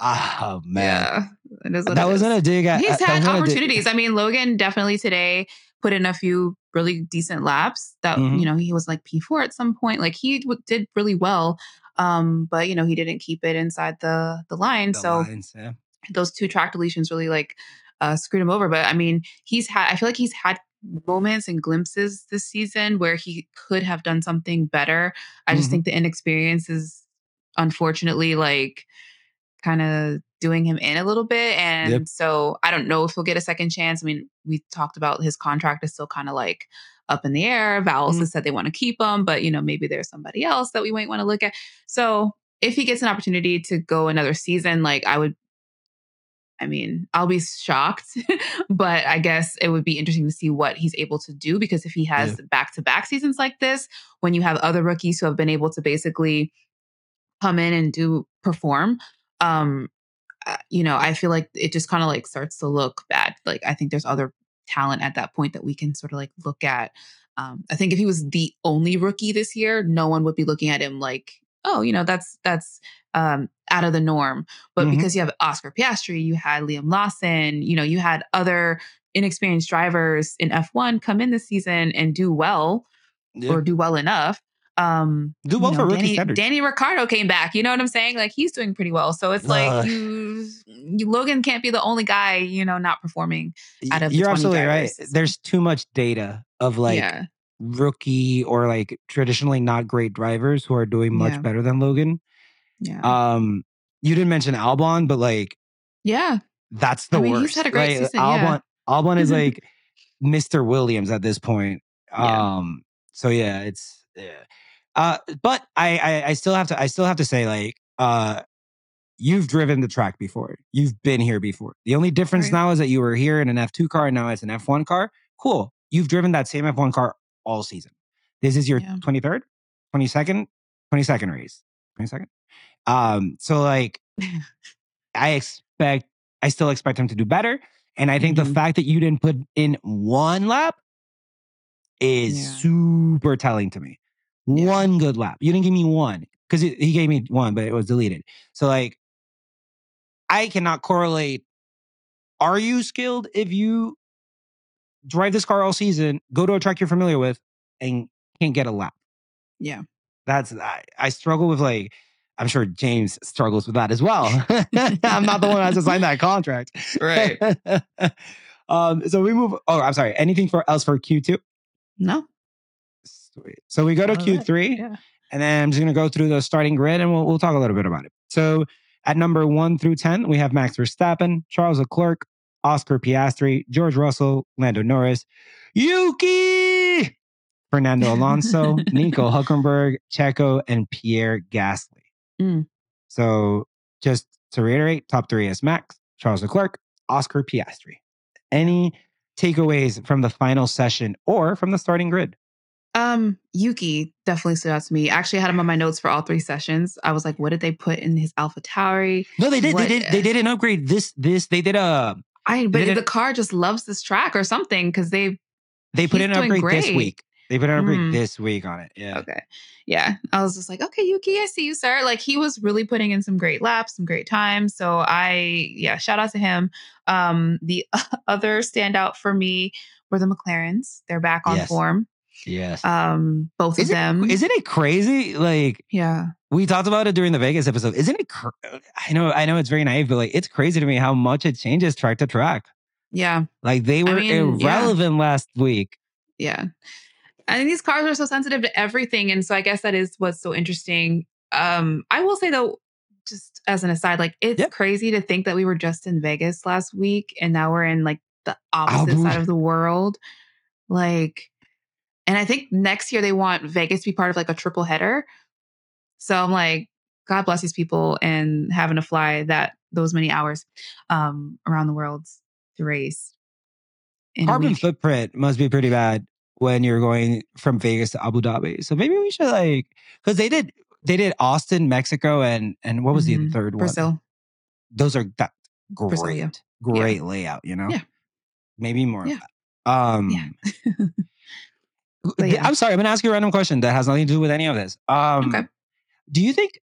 oh man. yeah. That wasn't is. a dig at He's had opportunities. I mean, Logan definitely today put in a few really decent laps that, Mhm. you know, he was like P4 at some point. Like he w- did really well. Um, but you know, he didn't keep it inside the the line. the so lines, yeah. those two track deletions really like uh, screwed him over. But I mean, he's had, I feel like he's had moments and glimpses this season where he could have done something better. I just Mhm. think the inexperience is unfortunately like kind of doing him in a little bit. And Yep. so I don't know if he'll get a second chance. I mean, we talked about his contract is still kind of like up in the air. Vowles Mhm. has said they want to keep him, but you know, maybe there's somebody else that we might want to look at. So if he gets an opportunity to go another season, like I would I mean, I'll be shocked, but I guess it would be interesting to see what he's able to do because if he has back to back seasons like this, when you have other rookies who have been able to basically come in and do perform, um, uh, you know, I feel like it just kind of like starts to look bad. Like I think there's other talent at that point that we can sort of like look at. Um, I think if he was the only rookie this year, no one would be looking at him like, oh, you know, that's that's um, out of the norm. But mm-hmm. because you have Oscar Piastri, you had Liam Lawson, you know, you had other inexperienced drivers in F1 come in this season and do well yeah. or do well enough. Um, do well you know, for Danny, standards. Danny Ricciardo came back. You know what I'm saying? Like he's doing pretty well. So it's like uh, you, you, Logan can't be the only guy, you know, not performing. Out of you're absolutely right. There's too much data of like yeah. rookie or like traditionally not great drivers who are doing much yeah. better than Logan. Yeah. Um, you didn't mention Albon, but like, yeah, that's the I mean, worst. He's had a great right? season. Albon, yeah. Albon is like Mr. Williams at this point. Um, so yeah, it's yeah. Uh, but I, I, I still have to, I still have to say, like, uh, you've driven the track before. You've been here before. The only difference right. now is that you were here in an F2 car and now it's an F1 car. Cool. You've driven that same F1 car all season. This is your yeah. 23rd, 22nd, 22nd race. 22nd. Um, so like I expect I still expect him to do better. And I think mm-hmm. the fact that you didn't put in one lap is yeah. super telling to me yeah. one good lap. You didn't give me one because he gave me one, but it was deleted. So like, I cannot correlate. Are you skilled if you drive this car all season, go to a track you're familiar with, and can't get a lap? Yeah, that's I, I struggle with like. I'm sure James struggles with that as well. I'm not the one who has to sign that contract. Right. um, so we move. Oh, I'm sorry. Anything for else for Q2? No. So we go to All Q3, right. yeah. and then I'm just going to go through the starting grid and we'll, we'll talk a little bit about it. So at number one through 10, we have Max Verstappen, Charles Leclerc, Oscar Piastri, George Russell, Lando Norris, Yuki, Fernando Alonso, Nico Hulkenberg, Checo, and Pierre Gasly. Mm. So just to reiterate, top three is Max, Charles Leclerc, Oscar Piastri. Any takeaways from the final session or from the starting grid? Um, Yuki definitely stood out to me. I actually, I had him on my notes for all three sessions. I was like, what did they put in his Alpha Tauri? No, they did. What? They did. They did an upgrade. This, this, they did a. I but the car just loves this track or something because they they put in an upgrade great. this week. They put an upgrade mm. this week on it. Yeah. Okay. Yeah. I was just like, okay, Yuki, I see you, sir. Like he was really putting in some great laps, some great times. So I, yeah, shout out to him. Um, the other standout for me were the McLarens. They're back on yes. form. Yes. Um, both is of them. It, isn't it crazy? Like, yeah, we talked about it during the Vegas episode. Isn't it? Cr- I know, I know, it's very naive, but like, it's crazy to me how much it changes track to track. Yeah. Like they were I mean, irrelevant yeah. last week. Yeah. Think these cars are so sensitive to everything, and so I guess that is what's so interesting. Um, I will say though, just as an aside, like it's yep. crazy to think that we were just in Vegas last week, and now we're in like the opposite Abu- side of the world. Like and I think next year they want Vegas to be part of like a triple header. So I'm like, God bless these people and having to fly that those many hours um, around the world to race. Carbon footprint must be pretty bad when you're going from Vegas to Abu Dhabi. So maybe we should like because they did they did Austin, Mexico, and and what was mm-hmm. the third Brazil. one? Those are that great, Brazil, yeah. great yeah. layout. You know, yeah, maybe more. Yeah. Um, yeah. yeah. I'm sorry. I'm going to ask you a random question that has nothing to do with any of this. Um, okay. Do you think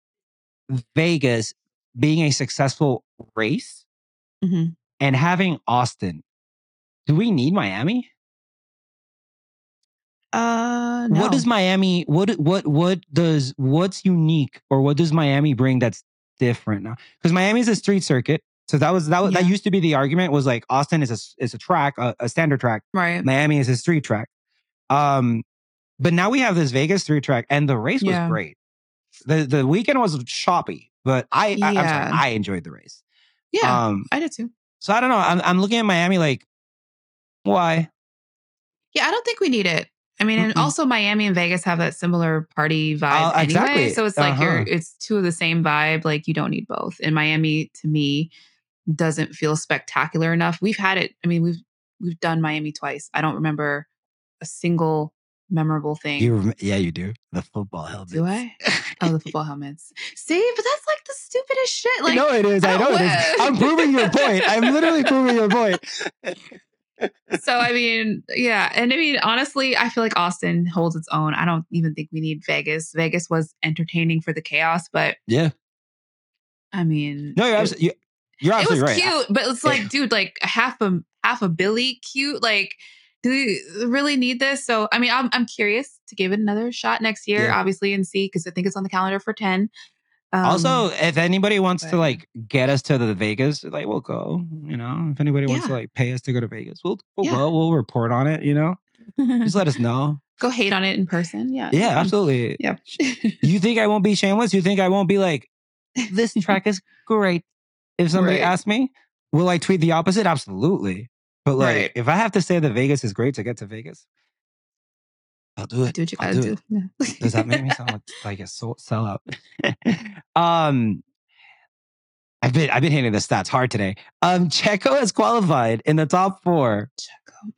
Vegas being a successful race mm-hmm. and having Austin, do we need Miami? Uh, no. What does Miami? What what what does what's unique or what does Miami bring that's different now? Because Miami is a street circuit, so that was that was, yeah. that used to be the argument was like Austin is a is a track, a, a standard track. Right. Miami is a street track. Um, but now we have this Vegas three track, and the race was great. the The weekend was choppy, but I, yeah. I, sorry, I enjoyed the race. Yeah, um, I did too. So I don't know. I'm, I'm looking at Miami like, why? Yeah, I don't think we need it. I mean, and also Miami and Vegas have that similar party vibe uh, anyway. Exactly. So it's like uh-huh. you're it's two of the same vibe. Like you don't need both. In Miami, to me, doesn't feel spectacular enough. We've had it. I mean, we've we've done Miami twice. I don't remember a single memorable thing. You rem- yeah, you do. The football helmet. Do I? Oh, the football helmets. See, but that's like the stupidest shit. Like, no, it is. I I know it is. I'm proving your point. I'm literally proving your point. so I mean, yeah, and I mean, honestly, I feel like Austin holds its own. I don't even think we need Vegas. Vegas was entertaining for the chaos, but Yeah. I mean, No, you're absolutely, you're it was right. cute, but it's like, dude, like half a half a Billy cute. Like, do we really need this? So, I mean, I'm I'm curious to give it another shot next year, Yeah. obviously, and see because I think it's on the calendar for ten. Um, also, if anybody wants to like get us to the Vegas, like we'll go. You know, if anybody wants to like pay us to go to Vegas, we'll we'll Yeah. go. We'll report on it. You know, just let us know. go hate on it in person. Yeah, Yeah, absolutely. Yeah. You think I won't be shameless? You think I won't be like, this track is great? If somebody Right. asks me, will I tweet the opposite? Absolutely. But like, Right. if I have to say that Vegas is great to get to Vegas, I'll do it. do what you I'll gotta do do. Yeah. Does that make me sound like, a sellout? um, I've been I've been hitting the stats hard today. Um, Checo has qualified in the top four,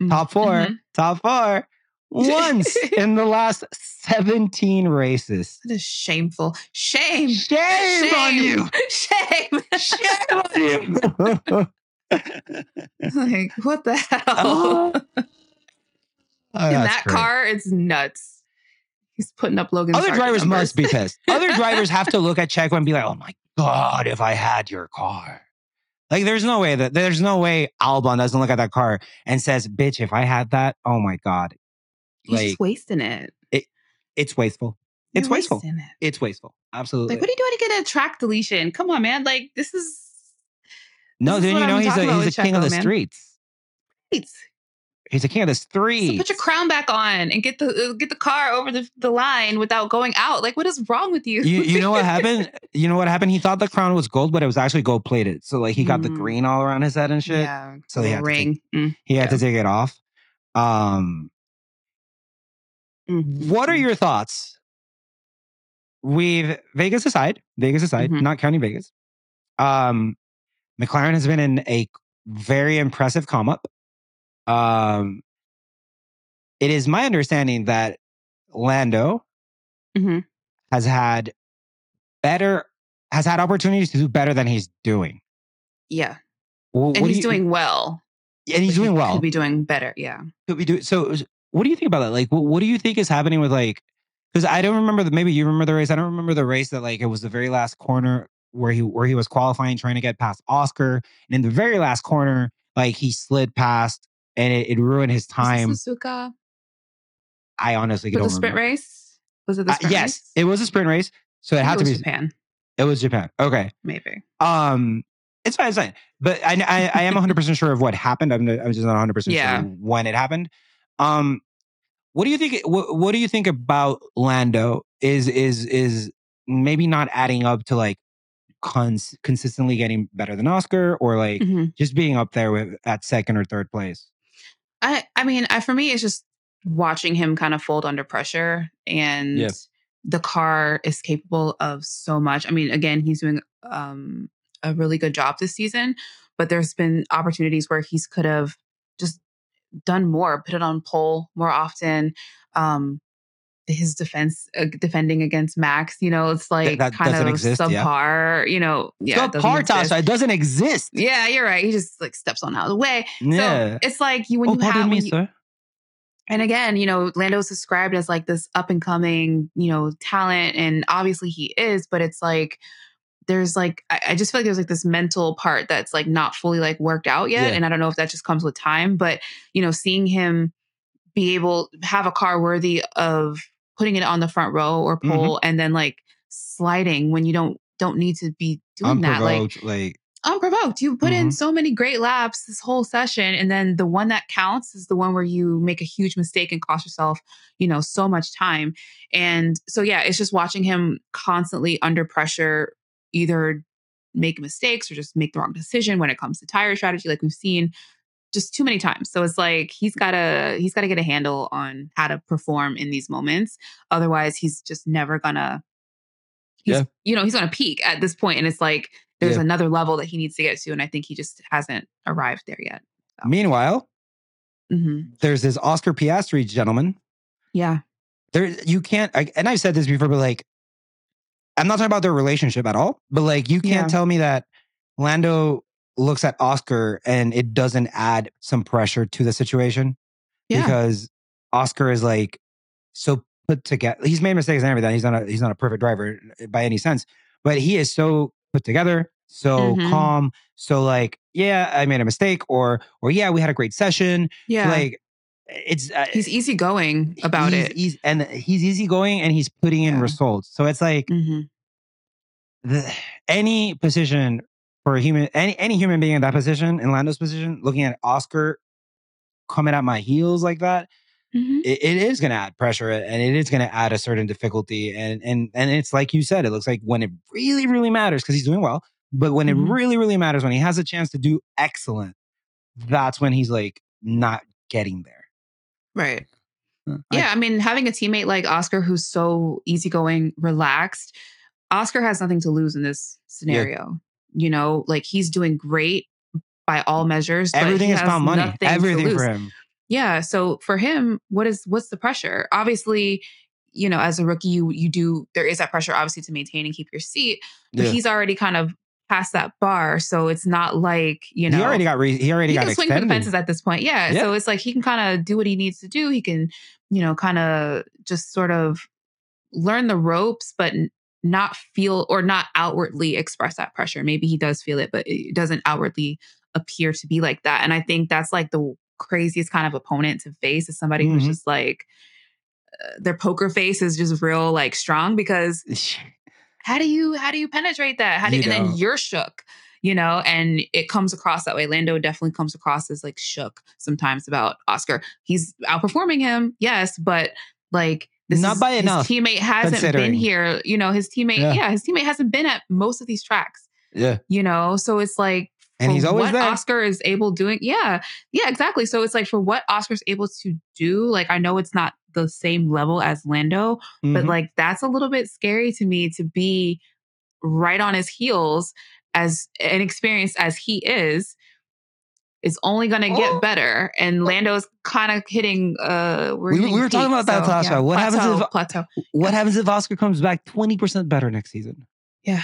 Mm, top 4 mhm. top four once in the last seventeen races. That is shameful. Shame. Shame, on you! Shame. Shame on you! like, what the hell? Uh-huh. Oh, In that great. car, it's nuts. He's putting up Logan. Other drivers numbers. must be pissed. Other drivers have to look at Checo and be like, "Oh my god, if I had your car." Like, there's no way that there's no way Albon doesn't look at that car and says, "Bitch, if I had that, oh my god." He's Like, just wasting it. it's wasteful. It's You're wasteful. it. It's wasteful. Absolutely. Like, what are you doing to get a track deletion? Come on, man. Like, this is. No, this then you know I'm he's a he's a king of the man. streets. It's, He's a king of the so streets. put your crown back on and get the uh, get the car over the, the line without going out. Like, what is wrong with you? you, you know what happened? You know what happened? He thought the crown was gold, but it was actually gold plated. So like he got the Mm. green all around his head and shit. yeah. So he had to ring. Mm, He had Yeah. to take it off. Um, mhm. what are your thoughts? We've Vegas aside, Vegas aside, Mhm. not counting Vegas. Um, McLaren has been in a very impressive come up. Um, it is my understanding that Lando Mhm. has had better has had opportunities to do better than he's doing. Yeah. What And do he's you- doing well. and he's doing well. Could be doing better. Yeah. could be doing so what do you think about that like what, what do you think is happening with like because i don't remember the maybe you remember the race i don't remember the race that like it was the very last corner where he where he was qualifying trying to get past oscar and in the very last corner like he slid past and it, it ruined his time Suzuka? i honestly don't the sprint remember race? Was it the Uh, yes race? it was a sprint race so it had to think be Japan, it was japan okay maybe. um it's fine it's fine but i i, I am 100% sure of what happened i'm, I'm just not 100% Yeah. sure when it happened um what do you think what, what do you think about lando is is is maybe not adding up to like cons- consistently getting better than oscar or like Mhm. just being up there with at second or third place I I mean, I, for me, it's just watching him kind of fold under pressure, and Yeah. the car is capable of so much. I mean, again, he's doing um, a really good job this season, but there's been opportunities where he's could have just done more, put it on pole more often. Um, his defense uh, defending against Max, you know, it's like that kind of exist, yeah. subpar. You know, yeah, yeah it doesn't Subpar. Tasha, it doesn't exist Yeah, you're right. He just like steps on out of the way. yeah So it's like you when oh you have me you- sir and again, you know, Lando's described as like this up and coming, you know, talent, and obviously he is, but it's like there's like I, I just feel like there's like this mental part that's like not fully like worked out yet, Yeah. and I don't know if that just comes with time, but you know, seeing him be able have a car worthy of putting it on the front row or Mm-hmm. pole, and then like sliding when you don't don't need to be doing that, like unprovoked like unprovoked. You put in Mhm. so many great laps this whole session, and then the one that counts is the one where you make a huge mistake and cost yourself, you know, so much time. And so, yeah, it's just watching him constantly under pressure, either make mistakes or just make the wrong decision when it comes to tire strategy, like we've seen just too many times. So it's like he's gotta he's gotta get a handle on how to perform in these moments. Otherwise, he's just never gonna he's Yeah. you know he's on a peak at this point, and it's like there's Yeah. another level that he needs to get to, and I think he just hasn't arrived there yet. Meanwhile, hmm there's this Oscar Piastri gentleman. Yeah, There, you can't. I, and I've said this before, but like, I'm not talking about their relationship at all. But like, you can't Yeah. tell me that Lando looks at Oscar and it doesn't add some pressure to the situation yeah, because Oscar is like so put together. He's made mistakes and everything. He's not a he's not a perfect driver by any sense, but he is so put together, so Mhm. calm, so like, yeah, I made a mistake, or or yeah, we had a great session. yeah. Like, it's uh, he's easygoing about he's, it. He's and he's easygoing and he's putting in Yeah. results. So it's like hmm the, any position for a human, any any human being in that position, in Lando's position, looking at Oscar coming at my heels like that, hmm it, it is going to add pressure and it is going to add a certain difficulty. And and and it's like you said, it looks like when it really really matters because he's doing well, but when Mhm. it really really matters, when he has a chance to do excellent, that's when he's like not getting there. Right. Uh, I- Yeah, I mean, having a teammate like Oscar who's so easygoing, relaxed, Oscar has nothing to lose in this scenario. You know, like he's doing great by all measures. everything is about money. Everything for him. Yeah. So for him, what is what's the pressure? Obviously, you know, as a rookie, you you do there is that pressure obviously to maintain and keep your seat, but Yeah. he's already kind of past that bar. So it's not like, you know, he already got re- he already he got can swing for the extended. fences at this point. Yeah. Yeah. So it's like he can kind of do what he needs to do. He can, you know, kind of just sort of learn the ropes, but not feel or not outwardly express that pressure. Maybe he does feel it, but it doesn't outwardly appear to be like that. And I think that's like the craziest kind of opponent to face is somebody who's Mhm. just like, uh, their poker face is just real like strong because how do you how do you penetrate that how do You you, and then you're shook you know and it comes across that way lando definitely comes across as like shook sometimes about oscar he's outperforming him yes but like this Not is- by his enough, teammate hasn't been here you know his teammate Yeah. yeah. his teammate hasn't been at most of these tracks yeah, you know so it's like and for he's always what there. Oscar is able doing. Yeah, yeah, exactly. So it's like for what Oscar's able to do. Like I know it's not the same level as Lando, but Mhm. like that's a little bit scary to me to be right on his heels as inexperienced as he is. Is only going to Oh. get better, and Lando's kind of hitting. Uh, we're We- we hitting were talking peak, about that, so, Tasha. What happens if- plateau? what happens if Oscar comes back twenty percent better next season? Yeah,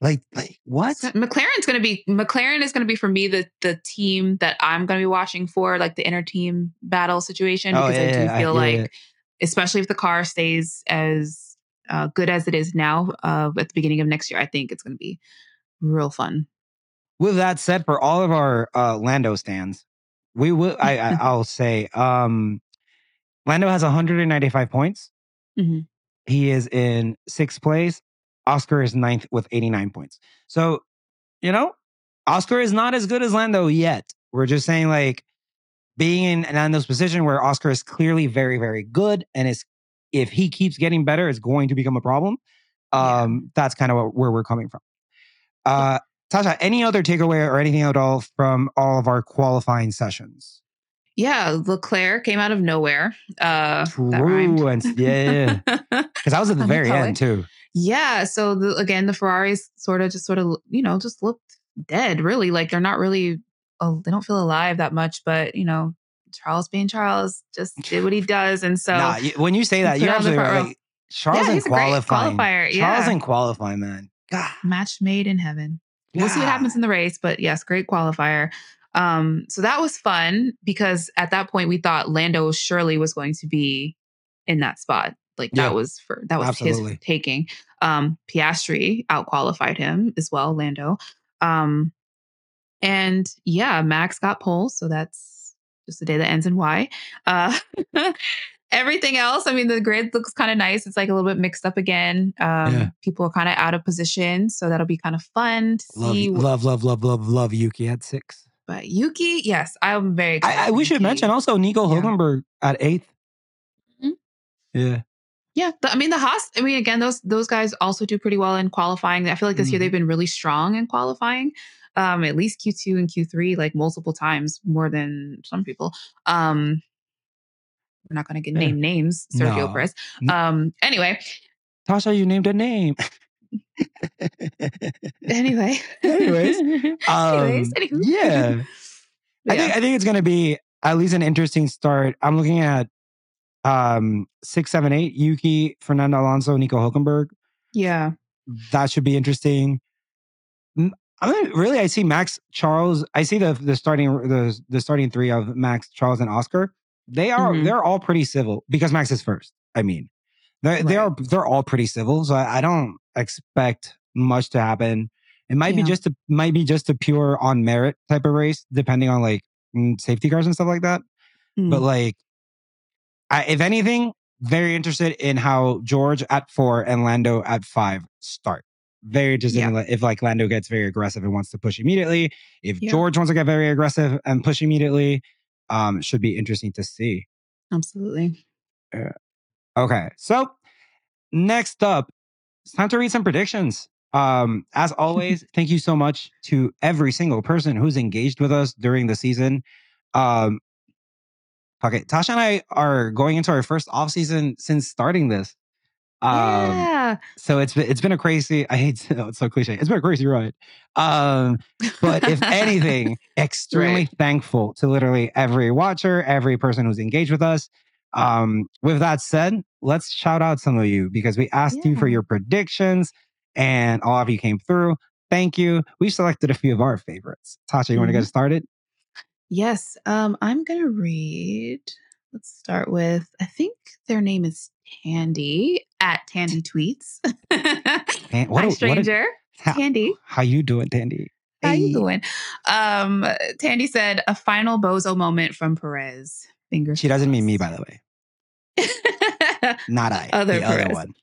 Like, like what? So McLaren's going to be McLaren is going to be for me the the team that I'm going to be watching for, like the inter team battle situation, Oh, because yeah, I do yeah, feel yeah, like, yeah. especially if the car stays as uh, good as it is now uh, at the beginning of next year, I think it's going to be real fun. With that said, for all of our uh, Lando stands, we will. I, I I'll say, um, Lando has 195 points. Mhm. He is in sixth place. Oscar is ninth with 89 points. So, you know, Oscar is not as good as Lando yet. We're just saying, like, being in Lando's position where Oscar is clearly very, very good, and is if he keeps getting better, it's going to become a problem. Yeah. Um, that's kind of where we're coming from. Uh, Tasha, any other takeaway or anything at all from all of our qualifying sessions? Yeah, Leclerc came out of nowhere. Uh. True, and yeah, because I was at the very end too. Yeah. So the, again, the Ferraris sort of just sort of you know just looked dead. Really, like they're not really. Oh, they don't feel alive that much. But you know, Charles being Charles just did what he does, and so nah, when you say that, you're absolutely right. Like, Charles Yeah, in he's a great qualifying. qualifier, Charles yeah. in qualifying, man. God, match made in heaven. We'll see what happens in the race, but yes, great qualifier. Um, so that was fun because at that point we thought Lando surely was going to be in that spot. Like Yeah. that was for that was Absolutely. his taking. Um, Piastri out qualified him as well, Lando. Um, and yeah, Max got pole, so that's just a day that ends in Y. Uh, everything else, I mean, the grid looks kind of nice. It's like a little bit mixed up again. Um, Yeah. People are kind of out of position, so that'll be kind of fun to love, see. love, love, love, love, love Yuki at six. But Yuki, yes, I'm very. excited I, I for we should Yuki. mention also Nico Yeah. Hulkenberg at 8th Mhm. Yeah, Yeah, the, I mean the Haas. I mean, again, those those guys also do pretty well in qualifying. I feel like this year Mhm. they've been really strong in qualifying. Um, at least Q two and Q three, like multiple times more than some people. Um, we're not going to get Yeah. name names, Sergio No. Perez. Um, anyway, Tasha, you named a name. Anyway. Anyways, Anyways. Um, Anywho. yeah. I think I think it's gonna be at least an interesting start. I'm looking at um six, seven, eight, Yuki, Fernando Alonso, Nico Hulkenberg. yeah. That should be interesting. I mean, really, I see Max Charles. I see the the starting the the starting three of Max Charles and Oscar. They are Mhm. they're all pretty civil because Max is first. I mean, they—they are—they're all pretty civil. So I, I don't expect much to happen. It might be just a might be just a pure on merit type of race, depending on like mm, safety cars and stuff like that. But Mm. like, I, if anything, very interested in how George at four and Lando at five start. Very interested in if like Lando gets very aggressive and wants to push immediately. If Yeah. George wants to get very aggressive and push immediately, um, should be interesting to see. Absolutely. Okay, so next up, it's time to read some predictions. Um, as always, thank you so much to every single person who's engaged with us during the season. Um, okay, Tasha and I are going into our first off season since starting this. Um, yeah. so it's been, it's been a crazy. I hate to, it's so cliche. It's been a crazy ride. Um, but if anything, extremely Right. thankful to literally every watcher, every person who's engaged with us. Um, with that said, let's shout out some of you because we asked you for your predictions and all of you came through. Thank you. We selected a few of our favorites. Tasha, you want to get started? Yes. Um, I'm gonna read. Let's start with I think their name is Thandie at Thandie Tweets. What Hi, a- what a- stranger. how, Thandie. how you doing, Thandie? How Hey. you doing? Um, Tandy said a final bozo moment from Perez. Fingers. She doesn't mean me, by the way. Not I. Other the other Perez. one.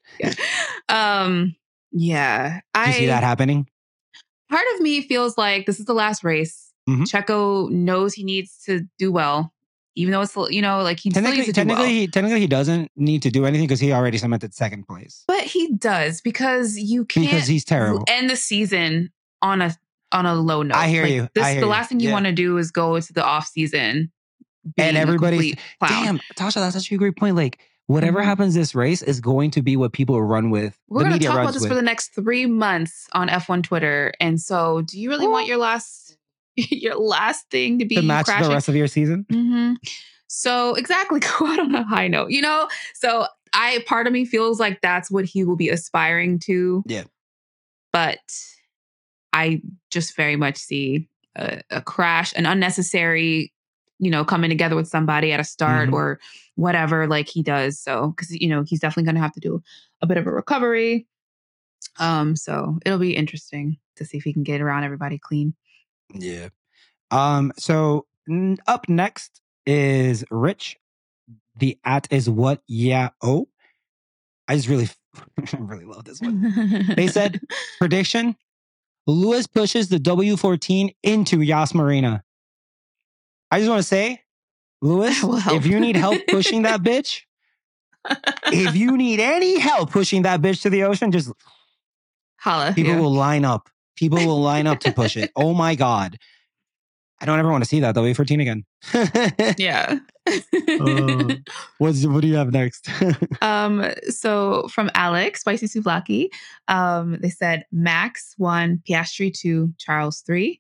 um, yeah. Do you I see that happening? part of me feels like this is the last race. Mhm. Checo knows he needs to do well, even though it's you know like he Technically, to technically, well. he, technically, he doesn't need to do anything because he already cemented second place But he does because you can't because he's terrible. end the season on a on a low note. I hear Like, you. This hear the you. last thing you Yeah. want to do is go into the off season being a everybody's- Damn, Tasha, that's such a great point. Like, whatever Mhm. happens this race is going to be what people run with. We're going to talk about this with. for the next three months on F1 Twitter. And so, do you really want your last your last thing to be to match crashing? the rest of your season. hmm So exactly, go out on a high note, you know. So I, part of me feels like that's what he will be aspiring to. Yeah. But I just very much see a, a crash, an unnecessary, you know, coming together with somebody at a start Mhm. or whatever, like he does. So because you know he's definitely going to have to do a bit of a recovery. Um, so it'll be interesting to see if he can get around everybody clean. Yeah. Um. So n- up next is Rich. The at is what? Yeah. Oh. I just really, really love this one. They said prediction: Lewis pushes the W14 into Yas Marina. I just want to say, Lewis, if you need help pushing that bitch, if you need any help pushing that bitch to the ocean, just holla. people yeah. will line up. People will line up to push it. Oh my god. I don't ever want to see that They'll be 14 again. Yeah. Uh, What's what do you have next? um, so from Alex, Spicy Souvlaki, um, they said Max one, Piastri two, Charles three.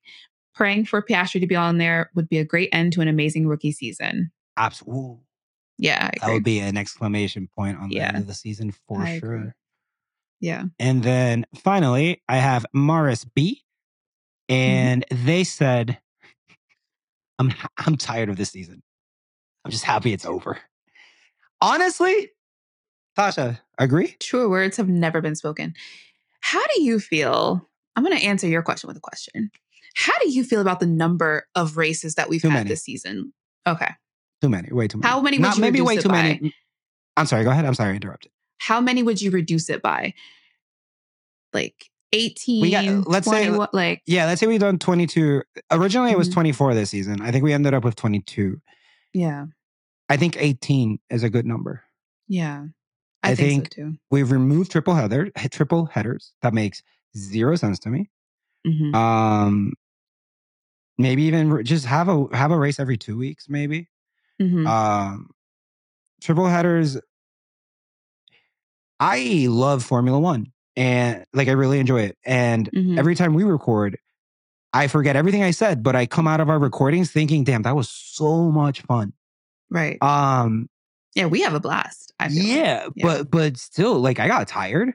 Praying for Piastri to be on there would be a great end to an amazing rookie season. Absolutely. Yeah, I That would be an exclamation point on the Yeah. end of the season for I sure. agree. Yeah. And then finally, I have Morris B. Mm-hmm. And they said, I'm I'm tired of this season. I'm just happy it's over. Honestly, Tasha, agree? Truer words have never been spoken. How do you feel? I'm going to answer your question with a question. How do you feel about the number of races that we've Too had many. this season? Okay. Too many, way too many. How many would Not you maybe way too by? many. I'm sorry, go ahead. I'm sorry, I interrupted. How many would you reduce it by? Like 18, We got- let's say- 21, like Yeah, let's say we've done 22. Originally, it was Mhm. 24 this season. I think we ended up with 22. yeah, I think 18 is a good number. yeah. I, I think, think- so too. We've removed triple header, triple headers. That makes zero sense to me. Mhm. Um, maybe even just have a have a race every two weeks, maybe. Mhm. Um, triple headers. I love Formula One. and like I really enjoy it. And Mhm. every time we record, I forget everything I said, but I come out of our recordings thinking, "Damn, that was so much fun." right. Um, yeah, we have a blast. I feel like. yeah, Yeah. but but still, like I got tired.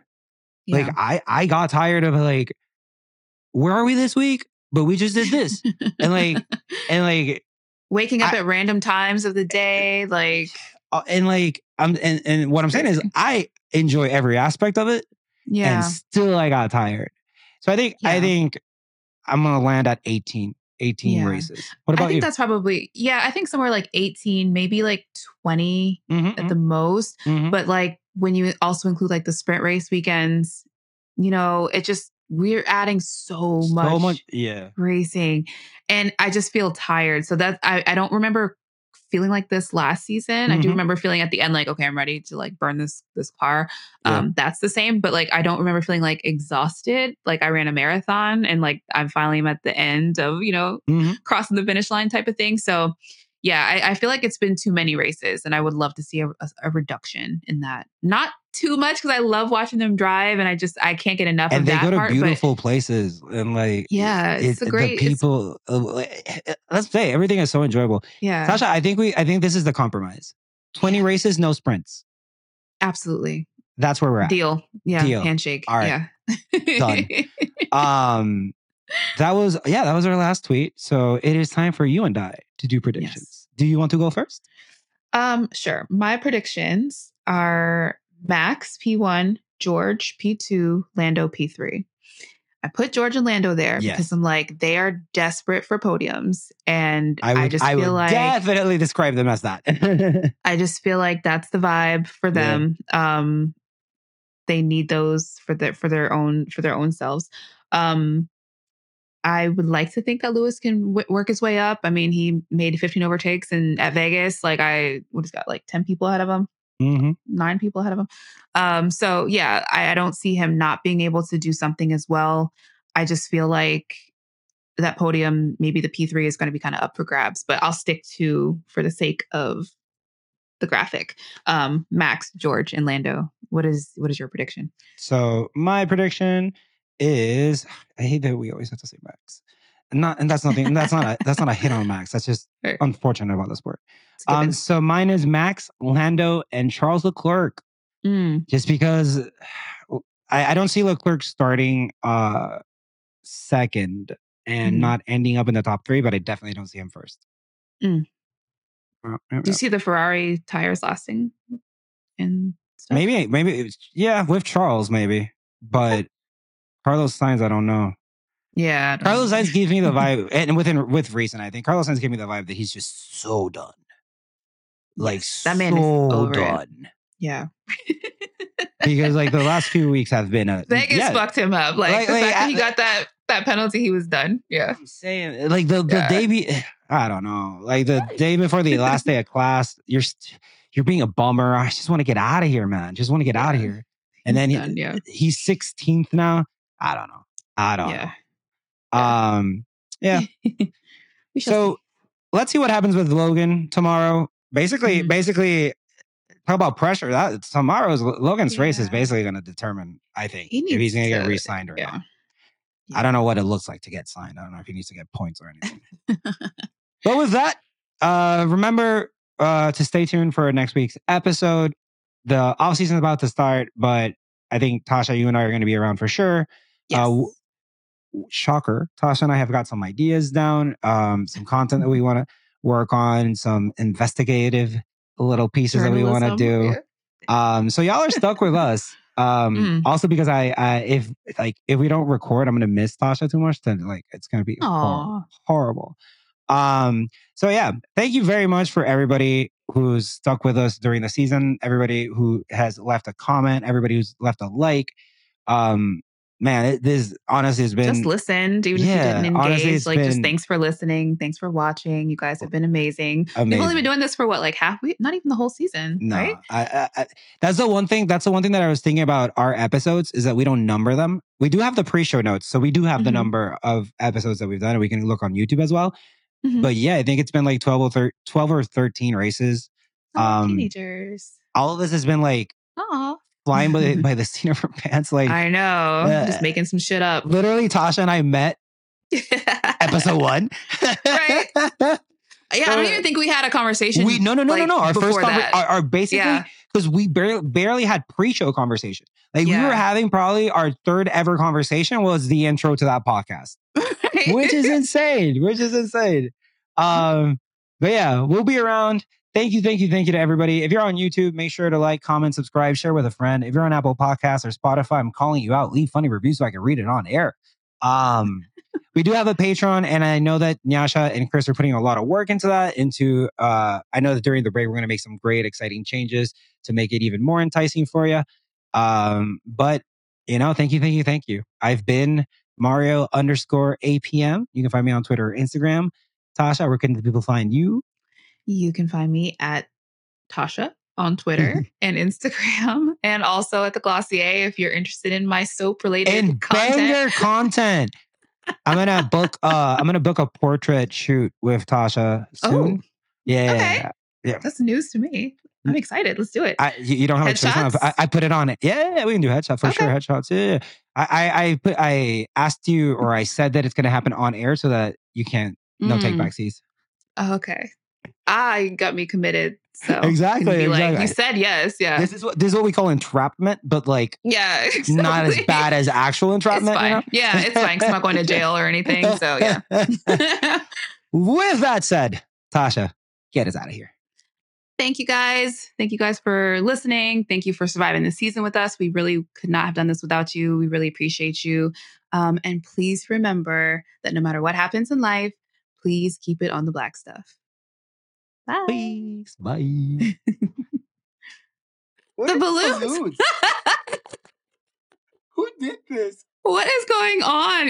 Yeah. Like I I got tired of like, where are we this week? But we just did this, and like and like waking up I- at random times of the day, like and like I'm and and what I'm saying is I enjoy every aspect of it, yeah, and still I got tired. So I think I think I'm gonna land at 18, 18 Yeah. races. What about I think you? that's probably yeah. I think somewhere like eighteen, maybe like twenty Mhm, at the most. mhm. But like when you also include like the sprint race weekends, you know, it just we're adding so much, so much, yeah. racing, and I just feel tired. So that I I don't remember feeling like this last season. I do Mhm. remember feeling at the end like okay, I'm ready to like burn this this car. Yeah. Um, that's the same, but like I don't remember feeling like exhausted. Like I ran a marathon and like I'm finally am at the end of you know Mhm. crossing the finish line type of thing. So yeah, I, I feel like it's been too many races, and I would love to see a, a, a reduction in that. Not too much because I love watching them drive, and I just I can't get enough And of they that go to part. But beautiful places, and like Yeah, it's a the great- it's- people. uh, let's say everything is so enjoyable. yeah, Sasha, I think we I think this is the compromise. Twenty races, no sprints. absolutely That's where we're at. deal. Yeah, Deal. handshake. All right. Yeah, Done. um that was yeah that was our last tweet so it is time for you and i to do predictions do you want to go first Um, sure. My predictions are Max P1, George P2, Lando P3. I put George and Lando there Yes. because I'm like they are desperate for podiums, and i I, just i feel would like definitely describe them as that I just feel like that's the vibe for Yeah. them. Um, they need those for their for their own for their own selves. Um, I would like to think that Lewis can w- work his way up. I mean, he made 15 overtakes and at Vegas, like I what has got like 10 people ahead of him, Mhm. nine people ahead of him. Um, so yeah, I, I don't see him not being able to do something as well. I just feel like that podium, maybe the P3 is going to be kind of up for grabs, but I'll stick to for the sake of the graphic. Um, Max, George, and Lando. What is what is your prediction? so my prediction is i hate that we always have to say max not and that's nothing that's not a that's not a hit on max that's just unfortunate about the sport um so mine is max lando and charles leclerc Mm, just because I, I don't see Leclerc starting uh second and Mhm. not ending up in the top three, but I definitely don't see him first. Mm. Do you see the Ferrari tires lasting? And stuff? Maybe, maybe, it's, yeah, with Charles, maybe, but Carlos Sainz I don't know. Yeah. Carlos. Sainz gives me the vibe, and within with reason, I think Carlos Sainz gave me the vibe that he's just so done, like Yes, that man is so over it. done. Yeah. Because like the last few weeks have been a Vegas yeah, fucked him up. Like, Like- the like, fact that he got that that penalty, he was done. Yeah. I'm saying like the the Yeah. day be I don't know like the day before the last day of class you're you're being a bummer I just want to get out of here man just want to get out of here and He's then he- yeah. he's 16th now I don't know I don't Yeah. know um yeah so see. let's see what happens with Logan tomorrow basically Mhm. basically talk about pressure that tomorrow's Logan's race is basically going to determine I think He if he's going to get re-signed or yeah. not I don't know what it looks like to get signed. I don't know if he needs to get points or anything. but with that, uh, remember uh, to stay tuned for next week's episode. The off season is about to start, but I think Tasha, you and I are going to be around for sure. Yes. Uh, shocker, Tasha and I have got some ideas down, um, some content that we want to work on, some investigative little pieces that we want to do. yeah. Um, so y'all are stuck with us. Um, Mm. also because I, I, if like if we don't record, I'm gonna miss Tasha too much. Then like it's gonna be hor- horrible. Um, so yeah, thank you very much for everybody who's stuck with us during the season. Everybody who has left a comment. Everybody who's left a like. Um, man, it, this honestly has been just listened, even Yeah, if you didn't honestly, engage. it's like, just thanks for listening. Thanks for watching. You guys have been amazing. amazing. We've only been doing this for what, like half week? Not even the whole season, No, right? I, I, I, that's the one thing. That's the one thing that I was thinking about our episodes is that we don't number them. We do have the pre-show notes, so we do have the Mhm. number of episodes that we've done, and we can look on YouTube as well. Mhm. But yeah, I think it's been like twelve or thir- twelve or thirteen races. Oh, um, teenagers. All of this has been like Aw. Flying by, the- by the seat of her pants. Like I know. uh, just making some shit up. literally, Tasha and I met episode one. Right. Yeah, I don't even think we had a conversation. we no no no like, no no. Our first conver- our, our basically yeah. because we barely barely had pre-show conversation. Like we were having probably our third ever conversation was the intro to that podcast. which is insane. Which is insane. Um, but yeah, we'll be around. Thank you, thank you, thank you to everybody. If you're on YouTube, make sure to like, comment, subscribe, share with a friend. If you're on Apple Podcasts or Spotify, I'm calling you out. Leave funny reviews so I can read it on air. Um, we do have a Patreon, and I know that Nyasha and Chris are putting a lot of work into that. Into uh, I know that during the break we're going to make some great, exciting changes to make it even more enticing for you. Um, but you know, thank you, thank you, thank you. I've been Mario underscore APM. You can find me on Twitter or Instagram. Tasha, where can the people find you? You can find me at Tasha on Twitter and Instagram, and also at the Glossier if you're interested in my soap related And content. banger content. I'm gonna book uh I'm gonna book a portrait shoot with Tasha soon. Oh, yeah. okay. That's news to me. I'm excited. Let's do it. I, you, you don't have a choice. I, I put it on it. Yeah, yeah, we can do headshots for sure. Okay. Headshots. Yeah, yeah. I, I, I put, I asked you, or I said that it's going to happen on air, so that you can't no take Mm. backsies. Oh, okay. Ah, you got me committed. So can Exactly, like, you said yes. Yeah. This is what this is what we call entrapment, but like yeah. not as bad as actual It's entrapment. fine. You know? Yeah, it's fine. I'm not going to jail or anything. So yeah. With that said, Tasha, get us out of here. Thank you guys. Thank you guys for listening. Thank you for surviving the season with us. We really could not have done this without you. We really appreciate you. Um, and please remember that no matter what happens in life, please keep it on the black stuff. Bye. Please, bye. The balloons. Who did this? what is going on?